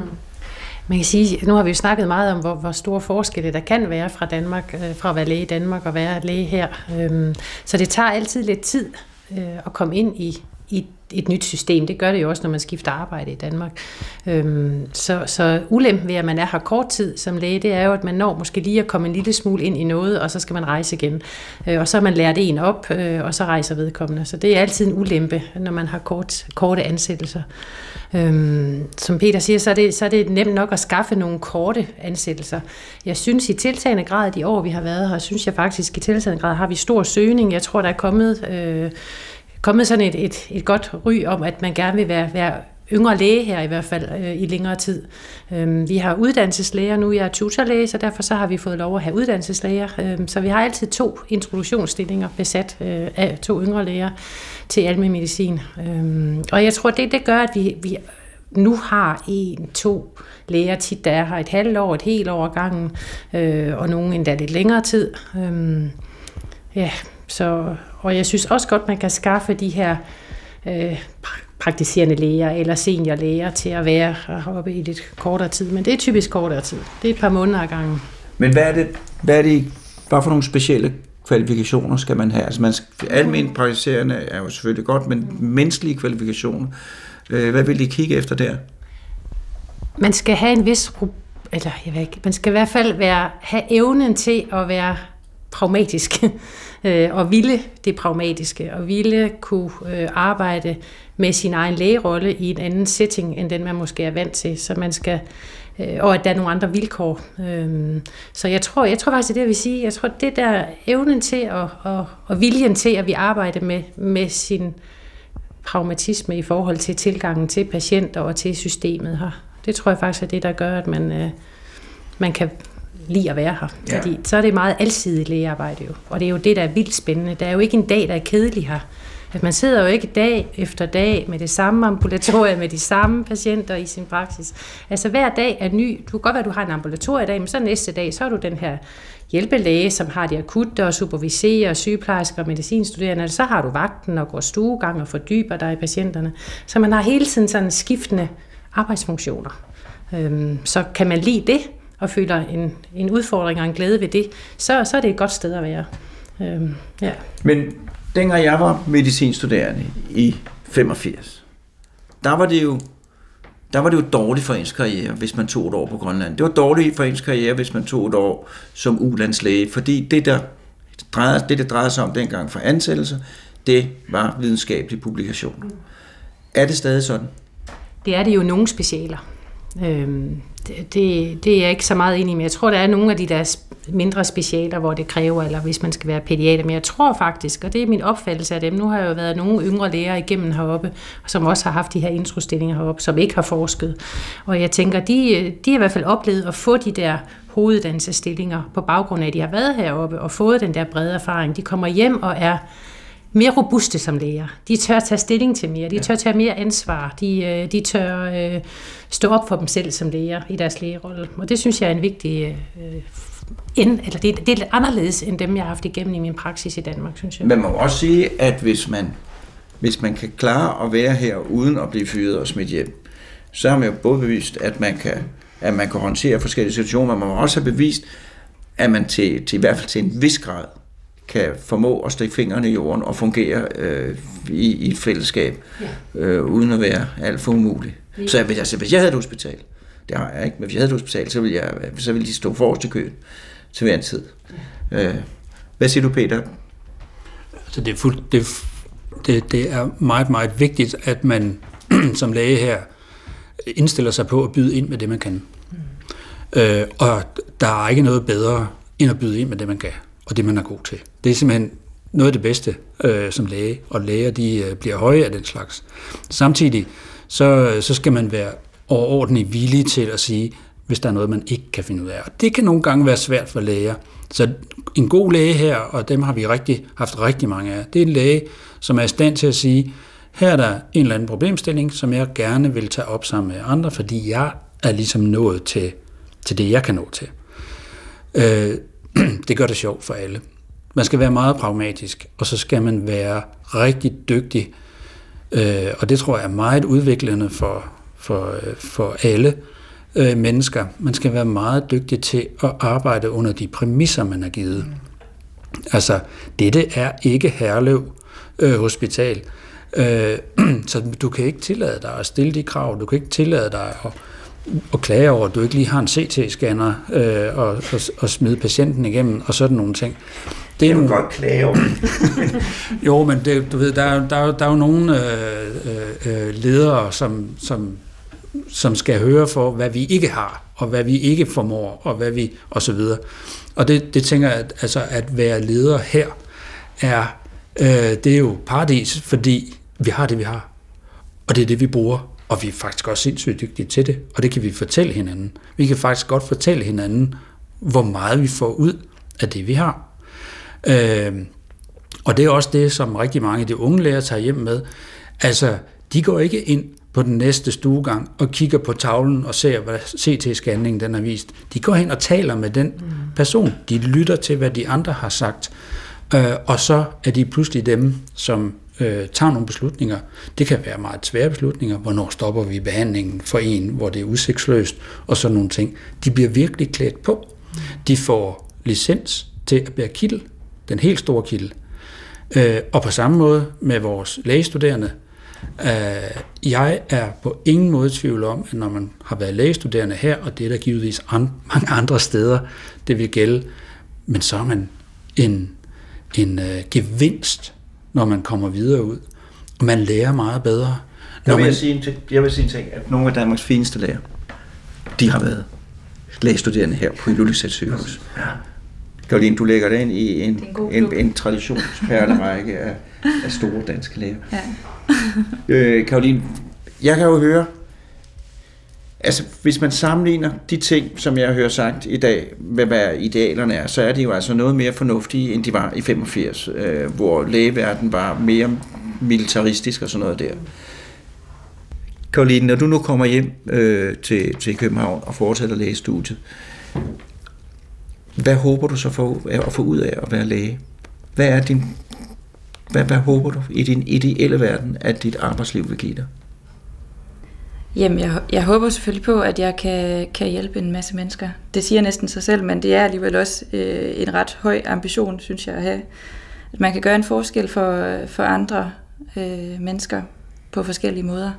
Man kan sige, nu har vi jo snakket meget om, hvor, hvor store forskelle der kan være fra Danmark, øh, fra at være læge i Danmark og være læge her. Øhm, så det tager altid lidt tid øh, at komme ind i, i et nyt system. Det gør det jo også, når man skifter arbejde i Danmark. Øhm, så, så ulempen ved, at man er her kort tid som læge, det er jo, at man når måske lige at komme en lille smule ind i noget, og så skal man rejse igen. Øh, og så har man lært en op, øh, og så rejser vedkommende. Så det er altid en ulempe, når man har kort, korte ansættelser. Øhm, som Peter siger, så er, det, så er det nemt nok at skaffe nogle korte ansættelser. Jeg synes i tiltagende grad, de år vi har været her, synes jeg faktisk i tiltagende grad har vi stor søgning. Jeg tror, der er kommet... Øh, kommet sådan et, et, et godt ry om, at man gerne vil være, være yngre læge her i hvert fald øh, i længere tid. Øhm, vi har uddannelseslæger nu, jeg er tutorlæge, så derfor så har vi fået lov at have uddannelseslæger. Øhm, så vi har altid to introduktionsstillinger besat øh, af to yngre læger til almindelig medicin. Øhm, og jeg tror, det, det gør, at vi, vi nu har en, to læger tit, der har et halvt år, et helt år gangen, øh, og nogen endda lidt længere tid. Øhm, ja, så, og jeg synes også godt, man kan skaffe de her øh, praktiserende læger eller seniorlæger til at være heroppe i lidt kortere tid. Men det er typisk kortere tid. Det er et par måneder ad gangen. Men hvad er det, hvad er det hvad for nogle specielle kvalifikationer skal man have? Altså man, almindeligt praktiserende er jo selvfølgelig godt, men menneskelige kvalifikationer, øh, hvad vil de kigge efter der? Man skal have en vis, eller jeg ved ikke, man skal i hvert fald være, have evnen til at være pragmatisk øh, og ville det pragmatiske, og ville kunne øh, arbejde med sin egen lægerolle i en anden setting, end den man måske er vant til. Så man skal, øh, og at der er nogle andre vilkår. Øh, så jeg tror, jeg tror faktisk, det er det, jeg vil sige. Jeg tror, det der evnen til og, og, og viljen til, at vi arbejder med, med sin pragmatisme i forhold til tilgangen til patienter og til systemet her. Det tror jeg faktisk er det, der gør, at man, øh, man kan lide at være her. Ja. Fordi så er det meget alsidigt lægearbejde jo. Og det er jo det, der er vildt spændende. Der er jo ikke en dag, der er kedelig her. At man sidder jo ikke dag efter dag med det samme ambulatorie, med de samme patienter i sin praksis. Altså hver dag er ny. Du kan godt være, at du har en ambulatorie i dag, men så næste dag, så er du den her hjælpelæge, som har de akutte og superviserer, sygeplejersker og medicinstuderende. Så har du vagten og går stuegang og fordyber dig i patienterne. Så man har hele tiden sådan skiftende arbejdsfunktioner. Øhm, så kan man lide det, og føler en, en udfordring og en glæde ved det, så, så er det et godt sted at være. Øhm, ja. Men dengang jeg var medicinstuderende i 85, der var det jo der var det jo dårligt for ens karriere, hvis man tog et år på Grønland. Det var dårligt for ens karriere, hvis man tog et år som ulandslæge, fordi det, der drejede, det, der drejede sig om dengang for ansættelse, det var videnskabelig publikation. Er det stadig sådan? Det er det jo nogle specialer. Øhm, det, det er jeg ikke så meget enig med. Jeg tror, der er nogle af de der mindre specialer, hvor det kræver, eller hvis man skal være pædiater. Men jeg tror faktisk, og det er min opfattelse af dem, nu har jeg jo været nogle yngre læger igennem heroppe, som også har haft de her introstillinger heroppe, som ikke har forsket. Og jeg tænker, de, de har i hvert fald oplevet at få de der hoveduddannelsesstillinger på baggrund af, at de har været heroppe og fået den der brede erfaring. De kommer hjem og er mere robuste som læger. De tør tage stilling til mere. De tør tage mere ansvar. De, øh, de tør øh, stå op for dem selv som læger i deres lægerolle. Og det synes jeg er en vigtig øh, end, eller det, det er lidt anderledes end dem, jeg har haft igennem i min praksis i Danmark, synes jeg. Man må også sige, at hvis man, hvis man kan klare at være her uden at blive fyret og smidt hjem, så har man jo både bevist, at man kan, at man kan håndtere forskellige situationer, men man må også have bevist, at man til, til i hvert fald til en vis grad kan formå at stikke fingrene i jorden og fungere øh, i, i et fællesskab, ja. øh, uden at være alt for umulig. Ja. Så hvis, altså, hvis jeg havde et hospital, det har jeg ikke, men hvis jeg havde et hospital, så ville, jeg, så ville de stå forrest i køen til hver en tid. Ja. Øh, hvad siger du, Peter? Altså, det, er fuld, det, det, det er meget, meget vigtigt, at man som læge her indstiller sig på at byde ind med det, man kan. Mm. Øh, og der er ikke noget bedre, end at byde ind med det, man kan og det, man er god til. Det er simpelthen noget af det bedste øh, som læge, og læger de øh, bliver høje af den slags. Samtidig så, øh, så skal man være overordentlig villig til at sige, hvis der er noget, man ikke kan finde ud af. Og det kan nogle gange være svært for læger. Så en god læge her, og dem har vi rigtig, haft rigtig mange af, det er en læge, som er i stand til at sige, her er der en eller anden problemstilling, som jeg gerne vil tage op sammen med andre, fordi jeg er ligesom nået til, til det, jeg kan nå til. Øh, det gør det sjovt for alle. Man skal være meget pragmatisk, og så skal man være rigtig dygtig, øh, og det tror jeg er meget udviklende for, for, øh, for alle øh, mennesker. Man skal være meget dygtig til at arbejde under de præmisser, man har givet. Altså, dette er ikke Herlev øh, Hospital, øh, så du kan ikke tillade dig at stille de krav, du kan ikke tillade dig at og klage over, at du ikke lige har en CT-scanner øh, og, og, og smide patienten igennem og sådan nogle ting. Det er jo godt klage over. jo, men det, du ved, der, er, der, er, der er jo nogle øh, øh, ledere, som, som, som skal høre for, hvad vi ikke har, og hvad vi ikke formår, og hvad vi, og så videre. Og det, det tænker jeg, at, altså, at være leder her, er, øh, det er jo paradis, fordi vi har det, vi har. Og det er det, vi bruger og vi er faktisk også sindssygt dygtige til det, og det kan vi fortælle hinanden. Vi kan faktisk godt fortælle hinanden, hvor meget vi får ud af det, vi har. Øh, og det er også det, som rigtig mange af de unge lærer tager hjem med. Altså, de går ikke ind på den næste stuegang og kigger på tavlen og ser, hvad CT-scanningen den har vist. De går hen og taler med den person. De lytter til, hvad de andre har sagt. Øh, og så er de pludselig dem, som øh, tager nogle beslutninger. Det kan være meget svære beslutninger. Hvornår stopper vi behandlingen for en, hvor det er udsigtsløst, og sådan nogle ting. De bliver virkelig klædt på. De får licens til at bære kittel, den helt store kittel. Øh, og på samme måde med vores lægestuderende. Øh, jeg er på ingen måde i tvivl om, at når man har været lægestuderende her, og det er der givetvis an, mange andre steder, det vil gælde, men så er man en, en øh, gevinst når man kommer videre ud. Og man lærer meget bedre. Når jeg, vil man, sige en ting, jeg vil sige en ting, at nogle af Danmarks fineste læger, de har været lægestuderende her på Ilulissat sygehus. Ja. Karoline, du lægger det ind i en, en en, en traditionsperlerække af, af store danske læger. Ja. Øh, Karoline, jeg kan jo høre, altså hvis man sammenligner de ting, som jeg hører sagt i dag, med hvad idealerne er, så er de jo altså noget mere fornuftige, end de var i 85, øh, hvor lægeverdenen var mere militaristisk og sådan noget der. Karoline, når du nu kommer hjem øh, til, til København og fortsætter lægestudiet, hvad håber du så for øh, at få ud af at være læge? Hvad er din hvad, hvad håber du i din ideelle verden, at dit arbejdsliv vil give dig? Jamen, jeg, jeg håber selvfølgelig på, at jeg kan, kan hjælpe en masse mennesker. Det siger næsten sig selv, men det er alligevel også øh, en ret høj ambition, synes jeg, at have. At man kan gøre en forskel for, for andre øh, mennesker på forskellige måder.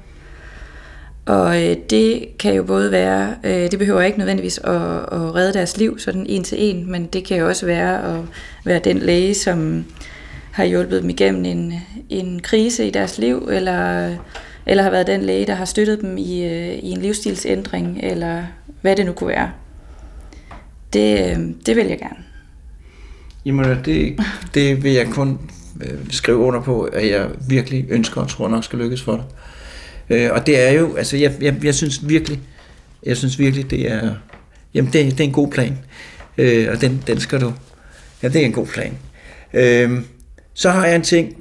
Og øh, det kan jo både være, øh, det behøver ikke nødvendigvis at, at redde deres liv sådan en til en, men det kan jo også være at være den læge, som har hjulpet dem igennem en, en krise i deres liv, eller, eller har været den læge, der har støttet dem i, øh, i en livsstilsændring, eller hvad det nu kunne være. Det, øh, det vil jeg gerne. Jamen, øh, det, det vil jeg kun øh, skrive under på, at jeg virkelig ønsker og tror nok skal lykkes for dig. Øh, og det er jo, altså jeg, jeg, jeg synes virkelig, jeg synes virkelig, det er, jamen det, det er en god plan. Øh, og den, den skal du, ja det er en god plan. Øh, så har jeg en ting,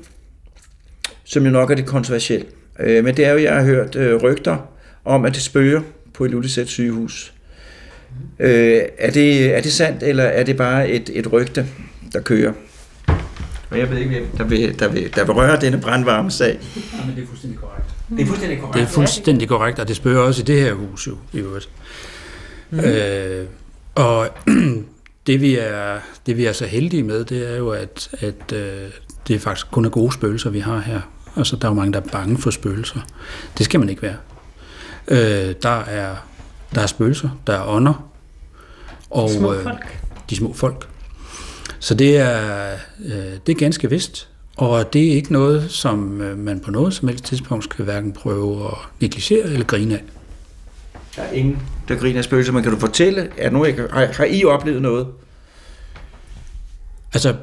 som jo nok er det kontroversielle. Øh, men det er jo, jeg har hørt øh, rygter om, at det spøger på Ilulissat sygehus. Øh, er, det, er det sandt, eller er det bare et, et rygte, der kører? Og jeg ved ikke, hvem der vil, der vil, der vil røre denne brandvarme sag. Ja, men det er fuldstændig korrekt. Det er fuldstændig korrekt. Det er fuldstændig korrekt, og det spørger også i det her hus jo, i øvrigt. Mm. Øh, og det vi, er, det vi er så heldige med, det er jo, at, at øh, det faktisk kun er gode spøgelser, vi har her. Altså, der er jo mange, der er bange for spøgelser. Det skal man ikke være. Øh, der, er, der er spøgelser, der er ånder. Og, Små øh, folk. de små folk. Så det er, øh, det er ganske vist. Og det er ikke noget, som øh, man på noget som helst tidspunkt skal hverken prøve at negligere eller grine af. Der er ingen, der griner af spøgelser, men kan du fortælle, at nu har, har I oplevet noget? Altså,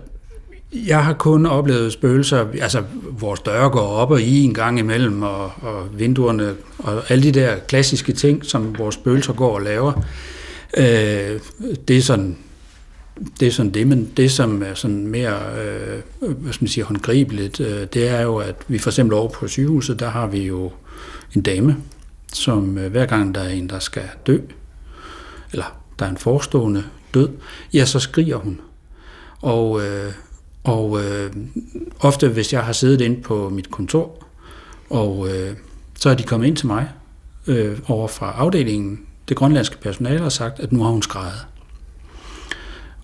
jeg har kun oplevet spøgelser, altså vores døre går op og i en gang imellem, og, og vinduerne, og alle de der klassiske ting, som vores spøgelser går og laver. Øh, det er sådan det er sådan det, men det som er sådan mere, øh, hvad skal man sige, håndgribeligt, øh, det er jo, at vi for eksempel over på sygehuset, der har vi jo en dame, som øh, hver gang der er en, der skal dø, eller der er en forestående død, ja, så skriger hun. Og, øh, og øh, ofte, hvis jeg har siddet inde på mit kontor, og øh, så er de kommet ind til mig øh, over fra afdelingen, det grønlandske personale, og sagt, at nu har hun skrejet.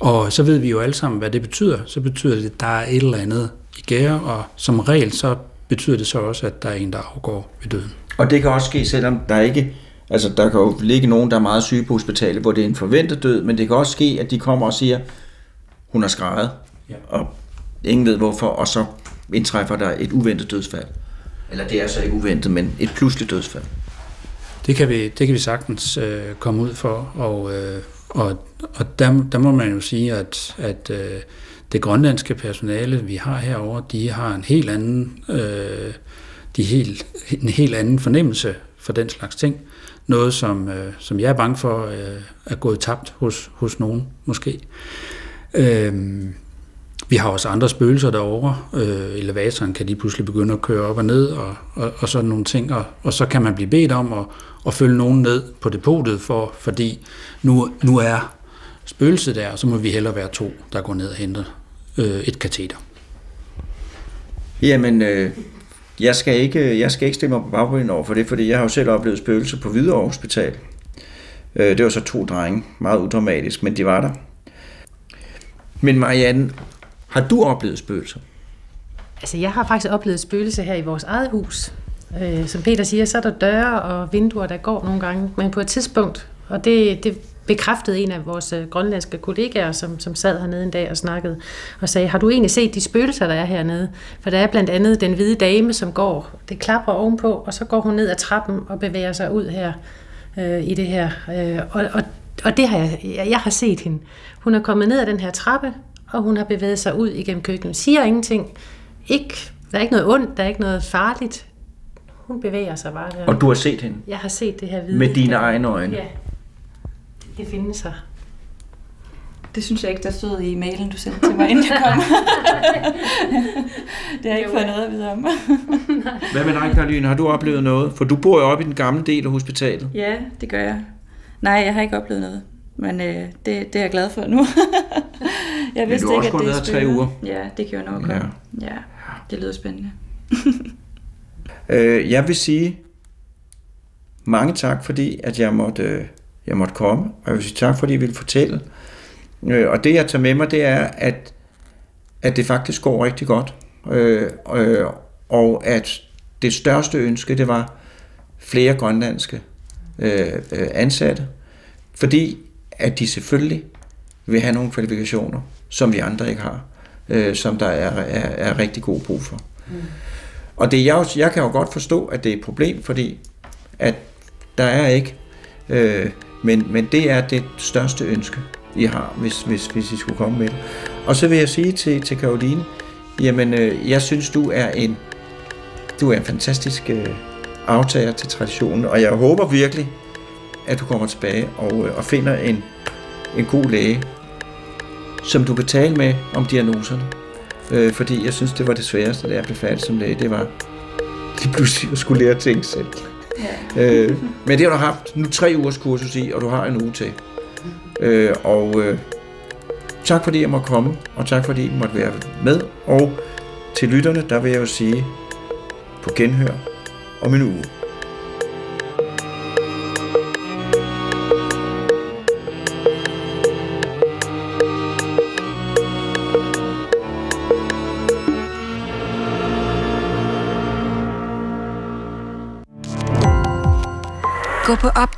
Og så ved vi jo alle sammen, hvad det betyder. Så betyder det, at der er et eller andet i gære, og som regel så betyder det så også, at der er en, der afgår ved døden. Og det kan også ske, selvom der ikke... Altså, der kan jo ligge nogen, der er meget syge på hospitalet, hvor det er en forventet død, men det kan også ske, at de kommer og siger, hun har skrejet, Ja. og ingen ved hvorfor, og så indtræffer der et uventet dødsfald. Eller det er så ikke uventet, men et pludseligt dødsfald. Det kan vi, det kan vi sagtens øh, komme ud for, og, øh, og, og der, der må man jo sige, at, at øh, det grønlandske personale, vi har herover, de har en helt anden, øh, de helt, en helt anden fornemmelse for den slags ting. Noget, som, øh, som jeg er bange for øh, er gået tabt hos, hos nogen, måske. Øh, vi har også andre spøgelser derovre. Øh, elevatoren kan de pludselig begynde at køre op og ned og, og, og sådan nogle ting. Og, og så kan man blive bedt om at, at følge nogen ned på depotet, for, fordi nu, nu er spøgelset der, og så må vi hellere være to, der går ned og henter øh, et kateter. Jamen, øh, jeg, skal ikke, jeg skal ikke stemme mig på bagbenen over for det, fordi jeg har jo selv oplevet spøgelser på Hvidovre Hospital. Øh, det var så to drenge, meget udramatisk, men de var der. Men Marianne, har du oplevet spøgelser? Altså, jeg har faktisk oplevet spøgelser her i vores eget hus. Øh, som Peter siger, så er der døre og vinduer, der går nogle gange, men på et tidspunkt, og det, det bekræftede en af vores øh, grønlandske kollegaer, som, som sad hernede en dag og snakkede, og sagde, har du egentlig set de spøgelser, der er hernede? For der er blandt andet den hvide dame, som går, det klapper ovenpå, og så går hun ned ad trappen og bevæger sig ud her øh, i det her. Øh, og, og, og det har jeg, jeg, jeg har set hende. Hun er kommet ned ad den her trappe, og hun har bevæget sig ud igennem køkkenet. Siger ingenting. Ikke, der er ikke noget ondt, der er ikke noget farligt. Hun bevæger sig bare der. Og du har set hende Jeg har set det her hvide. med dine egne øjne? Ja. Det findes her. Det synes jeg ikke, der stod i mailen, du sendte til mig, inden jeg kom. det har jeg ikke fået noget at vide om. Hvad med dig, Karoline? Har du oplevet noget? For du bor jo oppe i den gamle del af hospitalet. ja, det gør jeg. Nej, jeg har ikke oplevet noget. Men øh, det, det er jeg glad for nu. jeg vidste du har ikke, også kun at det været tre uger. Ja, det kan jo nok Ja. Ja, det lyder spændende. Øh, jeg vil sige mange tak, fordi at jeg måtte, øh, jeg måtte komme. Og jeg vil sige tak, fordi I ville fortælle. Øh, og det, jeg tager med mig, det er, at, at det faktisk går rigtig godt. Øh, øh, og at det største ønske, det var flere grønlandske øh, øh, ansatte. Fordi at de selvfølgelig vil have nogle kvalifikationer, som vi andre ikke har. Øh, som der er, er, er rigtig god brug for. Og det jeg, jeg kan jo godt forstå, at det er et problem, fordi at der er ikke, øh, men, men det er det største ønske, I har, hvis, hvis, hvis I skulle komme med det. Og så vil jeg sige til, til Karoline, jamen øh, jeg synes, du er en, du er en fantastisk øh, aftager til traditionen, og jeg håber virkelig, at du kommer tilbage og, øh, og finder en, en god læge, som du kan tale med om diagnoserne. Øh, fordi jeg synes, det var det sværeste, da jeg blev færdig som læge. Det var lige pludselig at skulle lære tænke selv. Ja. Øh, men det har du haft nu tre ugers kursus i, og du har en uge til. Øh, og øh, tak fordi jeg måtte komme, og tak fordi I måtte være med. Og til lytterne, der vil jeg jo sige på genhør om en uge.